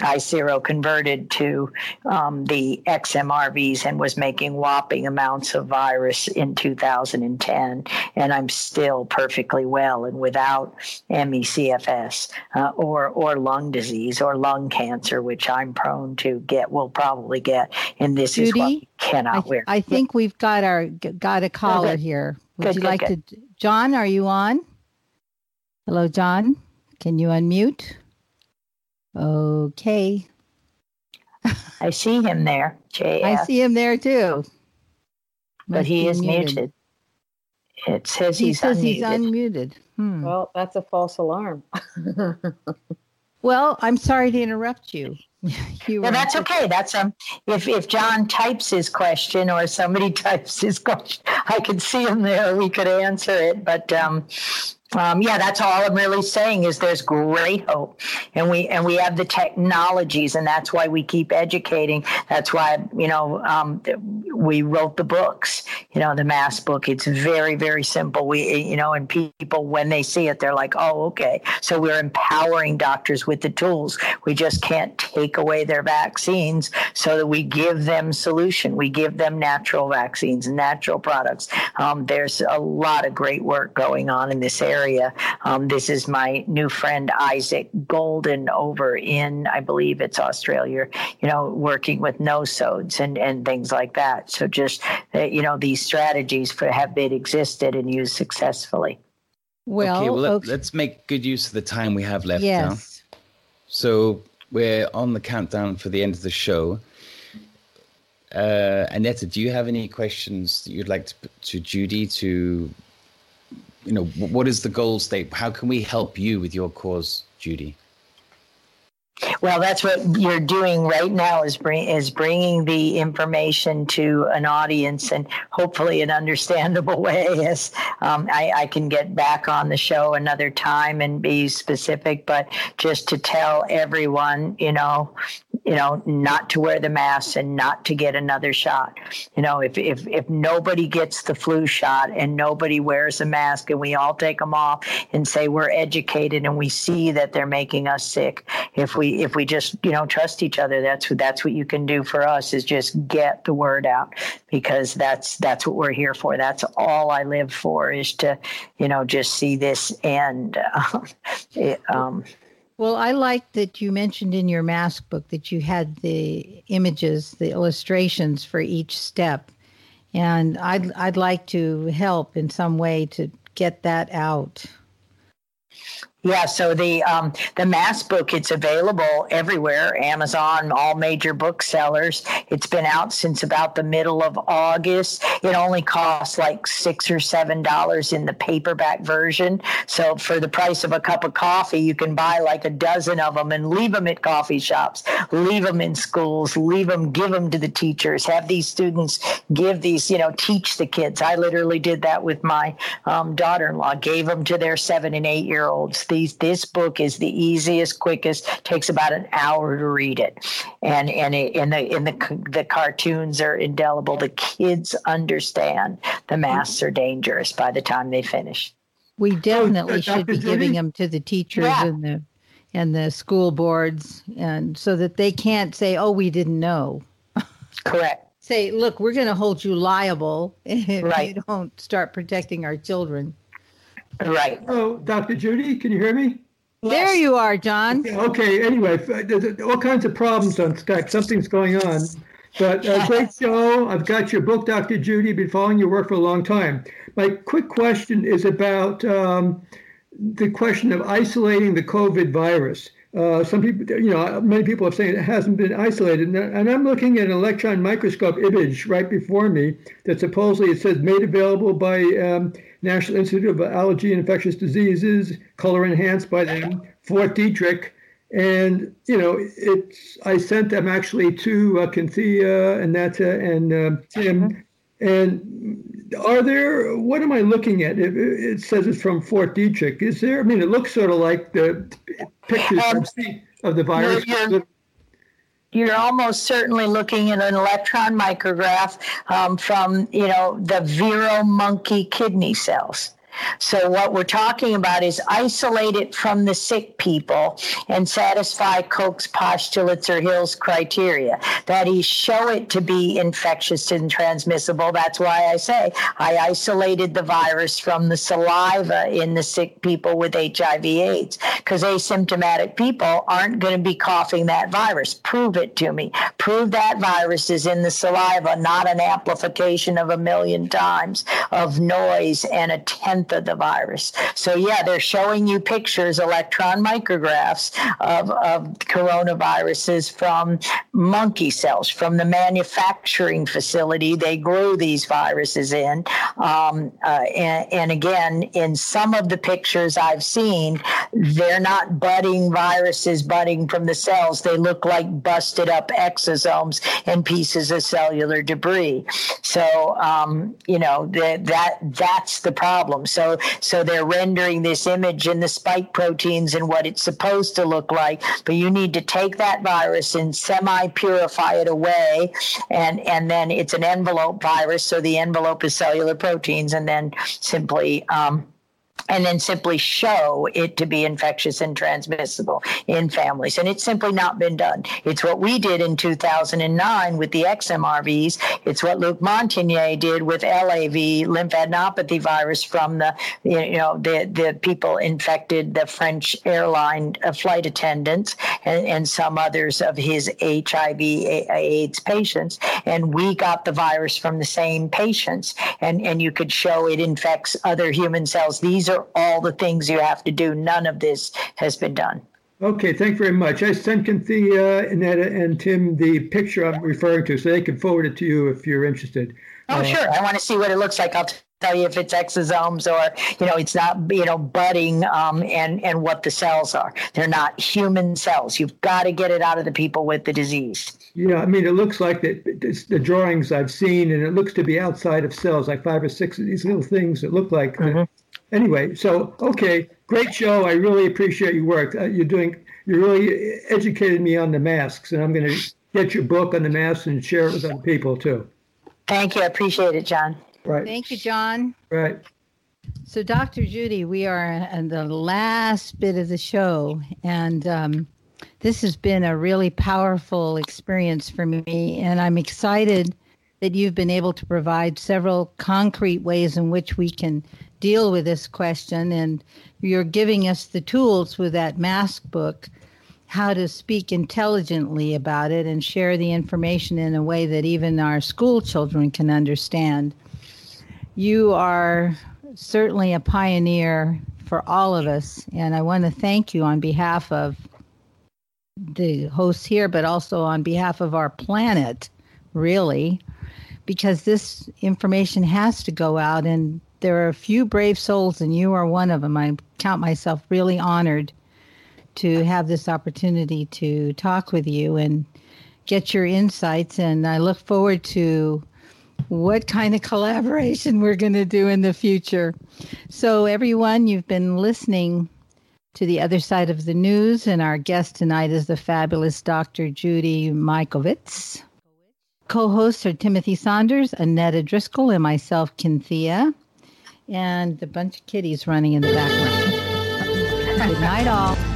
I zero converted to um, the XMRVs and was making whopping amounts of virus in 2010, and I'm still perfectly well and without ME/CFS uh, or or lung disease or lung cancer, which I'm prone to get. Will probably get, and this Judy, is what we cannot I, wear. I think we've got our got a caller okay. here. Would good, you good, like good. to, John? Are you on? Hello, John. Can you unmute? Okay. I see him there, JF. I see him there too. But he is muted. muted. It says he he's says unmuted. he's unmuted. Hmm. Well, that's a false alarm. well, I'm sorry to interrupt you. you well, that's okay. That's um. If if John types his question or somebody types his question, I could see him there. We could answer it. But um, um, yeah, that's all I'm really saying is there's great hope, and we and we have the technologies, and that's why we keep educating. That's why you know um, we wrote the books. You know, the mass book. It's very very simple. We you know, and people when they see it, they're like, oh, okay. So we're empowering doctors with the tools. We just can't take away their vaccines, so that we give them solution. We give them natural vaccines, natural products. Um, there's a lot of great work going on in this area area. Um, this is my new friend Isaac Golden over in, I believe it's Australia, you know, working with nosodes and, and things like that. So just, uh, you know, these strategies for, have been existed and used successfully. Well, okay, well okay. Let, us make good use of the time we have left yes. now. So we're on the countdown for the end of the show. Uh, Annette, do you have any questions that you'd like to put to Judy to you know, what is the goal state? How can we help you with your cause, Judy? Well, that's what you're doing right now is bring is bringing the information to an audience and hopefully an understandable way. As um, I, I, can get back on the show another time and be specific, but just to tell everyone, you know, you know, not to wear the mask and not to get another shot. You know, if if if nobody gets the flu shot and nobody wears a mask and we all take them off and say we're educated and we see that they're making us sick, if we if we just you know trust each other that's what that's what you can do for us is just get the word out because that's that's what we're here for that's all i live for is to you know just see this end um, it, um, well, I like that you mentioned in your mask book that you had the images, the illustrations for each step. and I'd I'd like to help in some way to get that out. Yeah, so the um, the mass book it's available everywhere, Amazon, all major booksellers. It's been out since about the middle of August. It only costs like six or seven dollars in the paperback version. So for the price of a cup of coffee, you can buy like a dozen of them and leave them at coffee shops, leave them in schools, leave them, give them to the teachers. Have these students give these, you know, teach the kids. I literally did that with my um, daughter-in-law. Gave them to their seven and eight year olds these this book is the easiest, quickest. Takes about an hour to read it, and and it, and the in the the cartoons are indelible. The kids understand the masks are dangerous by the time they finish. We oh, definitely oh, should be giving them to the teachers yeah. and the and the school boards, and so that they can't say, "Oh, we didn't know." Correct. Say, look, we're going to hold you liable if right. you don't start protecting our children. Right. Oh, Dr. Judy, can you hear me? There you are, John. Okay, okay, anyway, there's all kinds of problems on Skype. Something's going on. But uh, great show. I've got your book, Dr. Judy. Been following your work for a long time. My quick question is about um, the question of isolating the COVID virus. Uh, some people, you know, many people have said it hasn't been isolated. And I'm looking at an electron microscope image right before me that supposedly it says made available by um, National Institute of Allergy and Infectious Diseases, color enhanced by them, Fort Detrick. And, you know, it's, I sent them actually to uh, Cynthia, Annetta, and uh, Tim. And are there, what am I looking at? It, it, says it's from Fort Detrick. Is there, I mean, it looks sort of like the pictures um, of the virus. You're, you're almost certainly looking at an electron micrograph um, from, you know, the Vero monkey kidney cells. So, what we're talking about is isolate it from the sick people and satisfy Koch's postulates or Hill's criteria. That is, show it to be infectious and transmissible. That's why I say I isolated the virus from the saliva in the sick people with HIV/AIDS, because asymptomatic people aren't going to be coughing that virus. Prove it to me. Prove that virus is in the saliva, not an amplification of a million times of noise and a tenth of the virus. So, yeah, they're showing you pictures, electron micrographs of, of coronaviruses from monkey cells, from the manufacturing facility they grew these viruses in. Um, uh, and, and again, in some of the pictures I've seen, they're not budding viruses budding from the cells. They look like busted up exosomes and pieces of cellular debris. So, um, you know, the, that that's the problem. So, so they're rendering this image in the spike proteins and what it's supposed to look like. But you need to take that virus and semi-purify it away, and and then it's an envelope virus. So the envelope is cellular proteins, and then simply um, and then simply show it to be infectious and transmissible in families. And it's simply not been done. It's what we did in 2009 with the XMRVs. It's what Luc Montagnier did with LAV, lymphadenopathy virus from the, you know, the, the people infected, the French airline uh, flight attendants and, and some others of his HIV AIDS patients. And we got the virus from the same patients. And, and you could show it infects other human cells. These are are all the things you have to do. None of this has been done. Okay, thank you very much. I sent Cynthia, Annetta, and Tim the picture I'm referring to, so they can forward it to you if you're interested. Oh, uh, sure. I want to see what it looks like. I'll tell you if it's exosomes or you know it's not you know budding um, and and what the cells are. They're not human cells. You've got to get it out of the people with the disease. Yeah, I mean, it looks like the, the drawings I've seen, and it looks to be outside of cells, like five or six of these little things that look like. Mm-hmm anyway, so okay, great show. I really appreciate your work. Uh, you're doing. You really educated me on the masks, and I'm going to get your book on the masks and share it with other people too. Thank you. I appreciate it, John. Right. Thank you, John. Right. So, Dr. Judy, we are in the last bit of the show, and um, this has been a really powerful experience for me, and I'm excited that you've been able to provide several concrete ways in which we can deal with this question and you're giving us the tools with that mask book how to speak intelligently about it and share the information in a way that even our school children can understand. You are certainly a pioneer for all of us, and I want to thank you on behalf of the hosts here, but also on behalf of our planet, really, because this information has to go out, and there are a few brave souls, and you are one of them. I count myself really honored to have this opportunity to talk with you and get your insights. And I look forward to what kind of collaboration we're going to do in the future. So, everyone, you've been listening to the other side of the news, and our guest tonight is the fabulous Dr. Judy Mikovits. Co hosts are Timothy Saunders, Annetta Driscoll, and myself, Cynthia, and a bunch of kitties running in the background. Good night, all.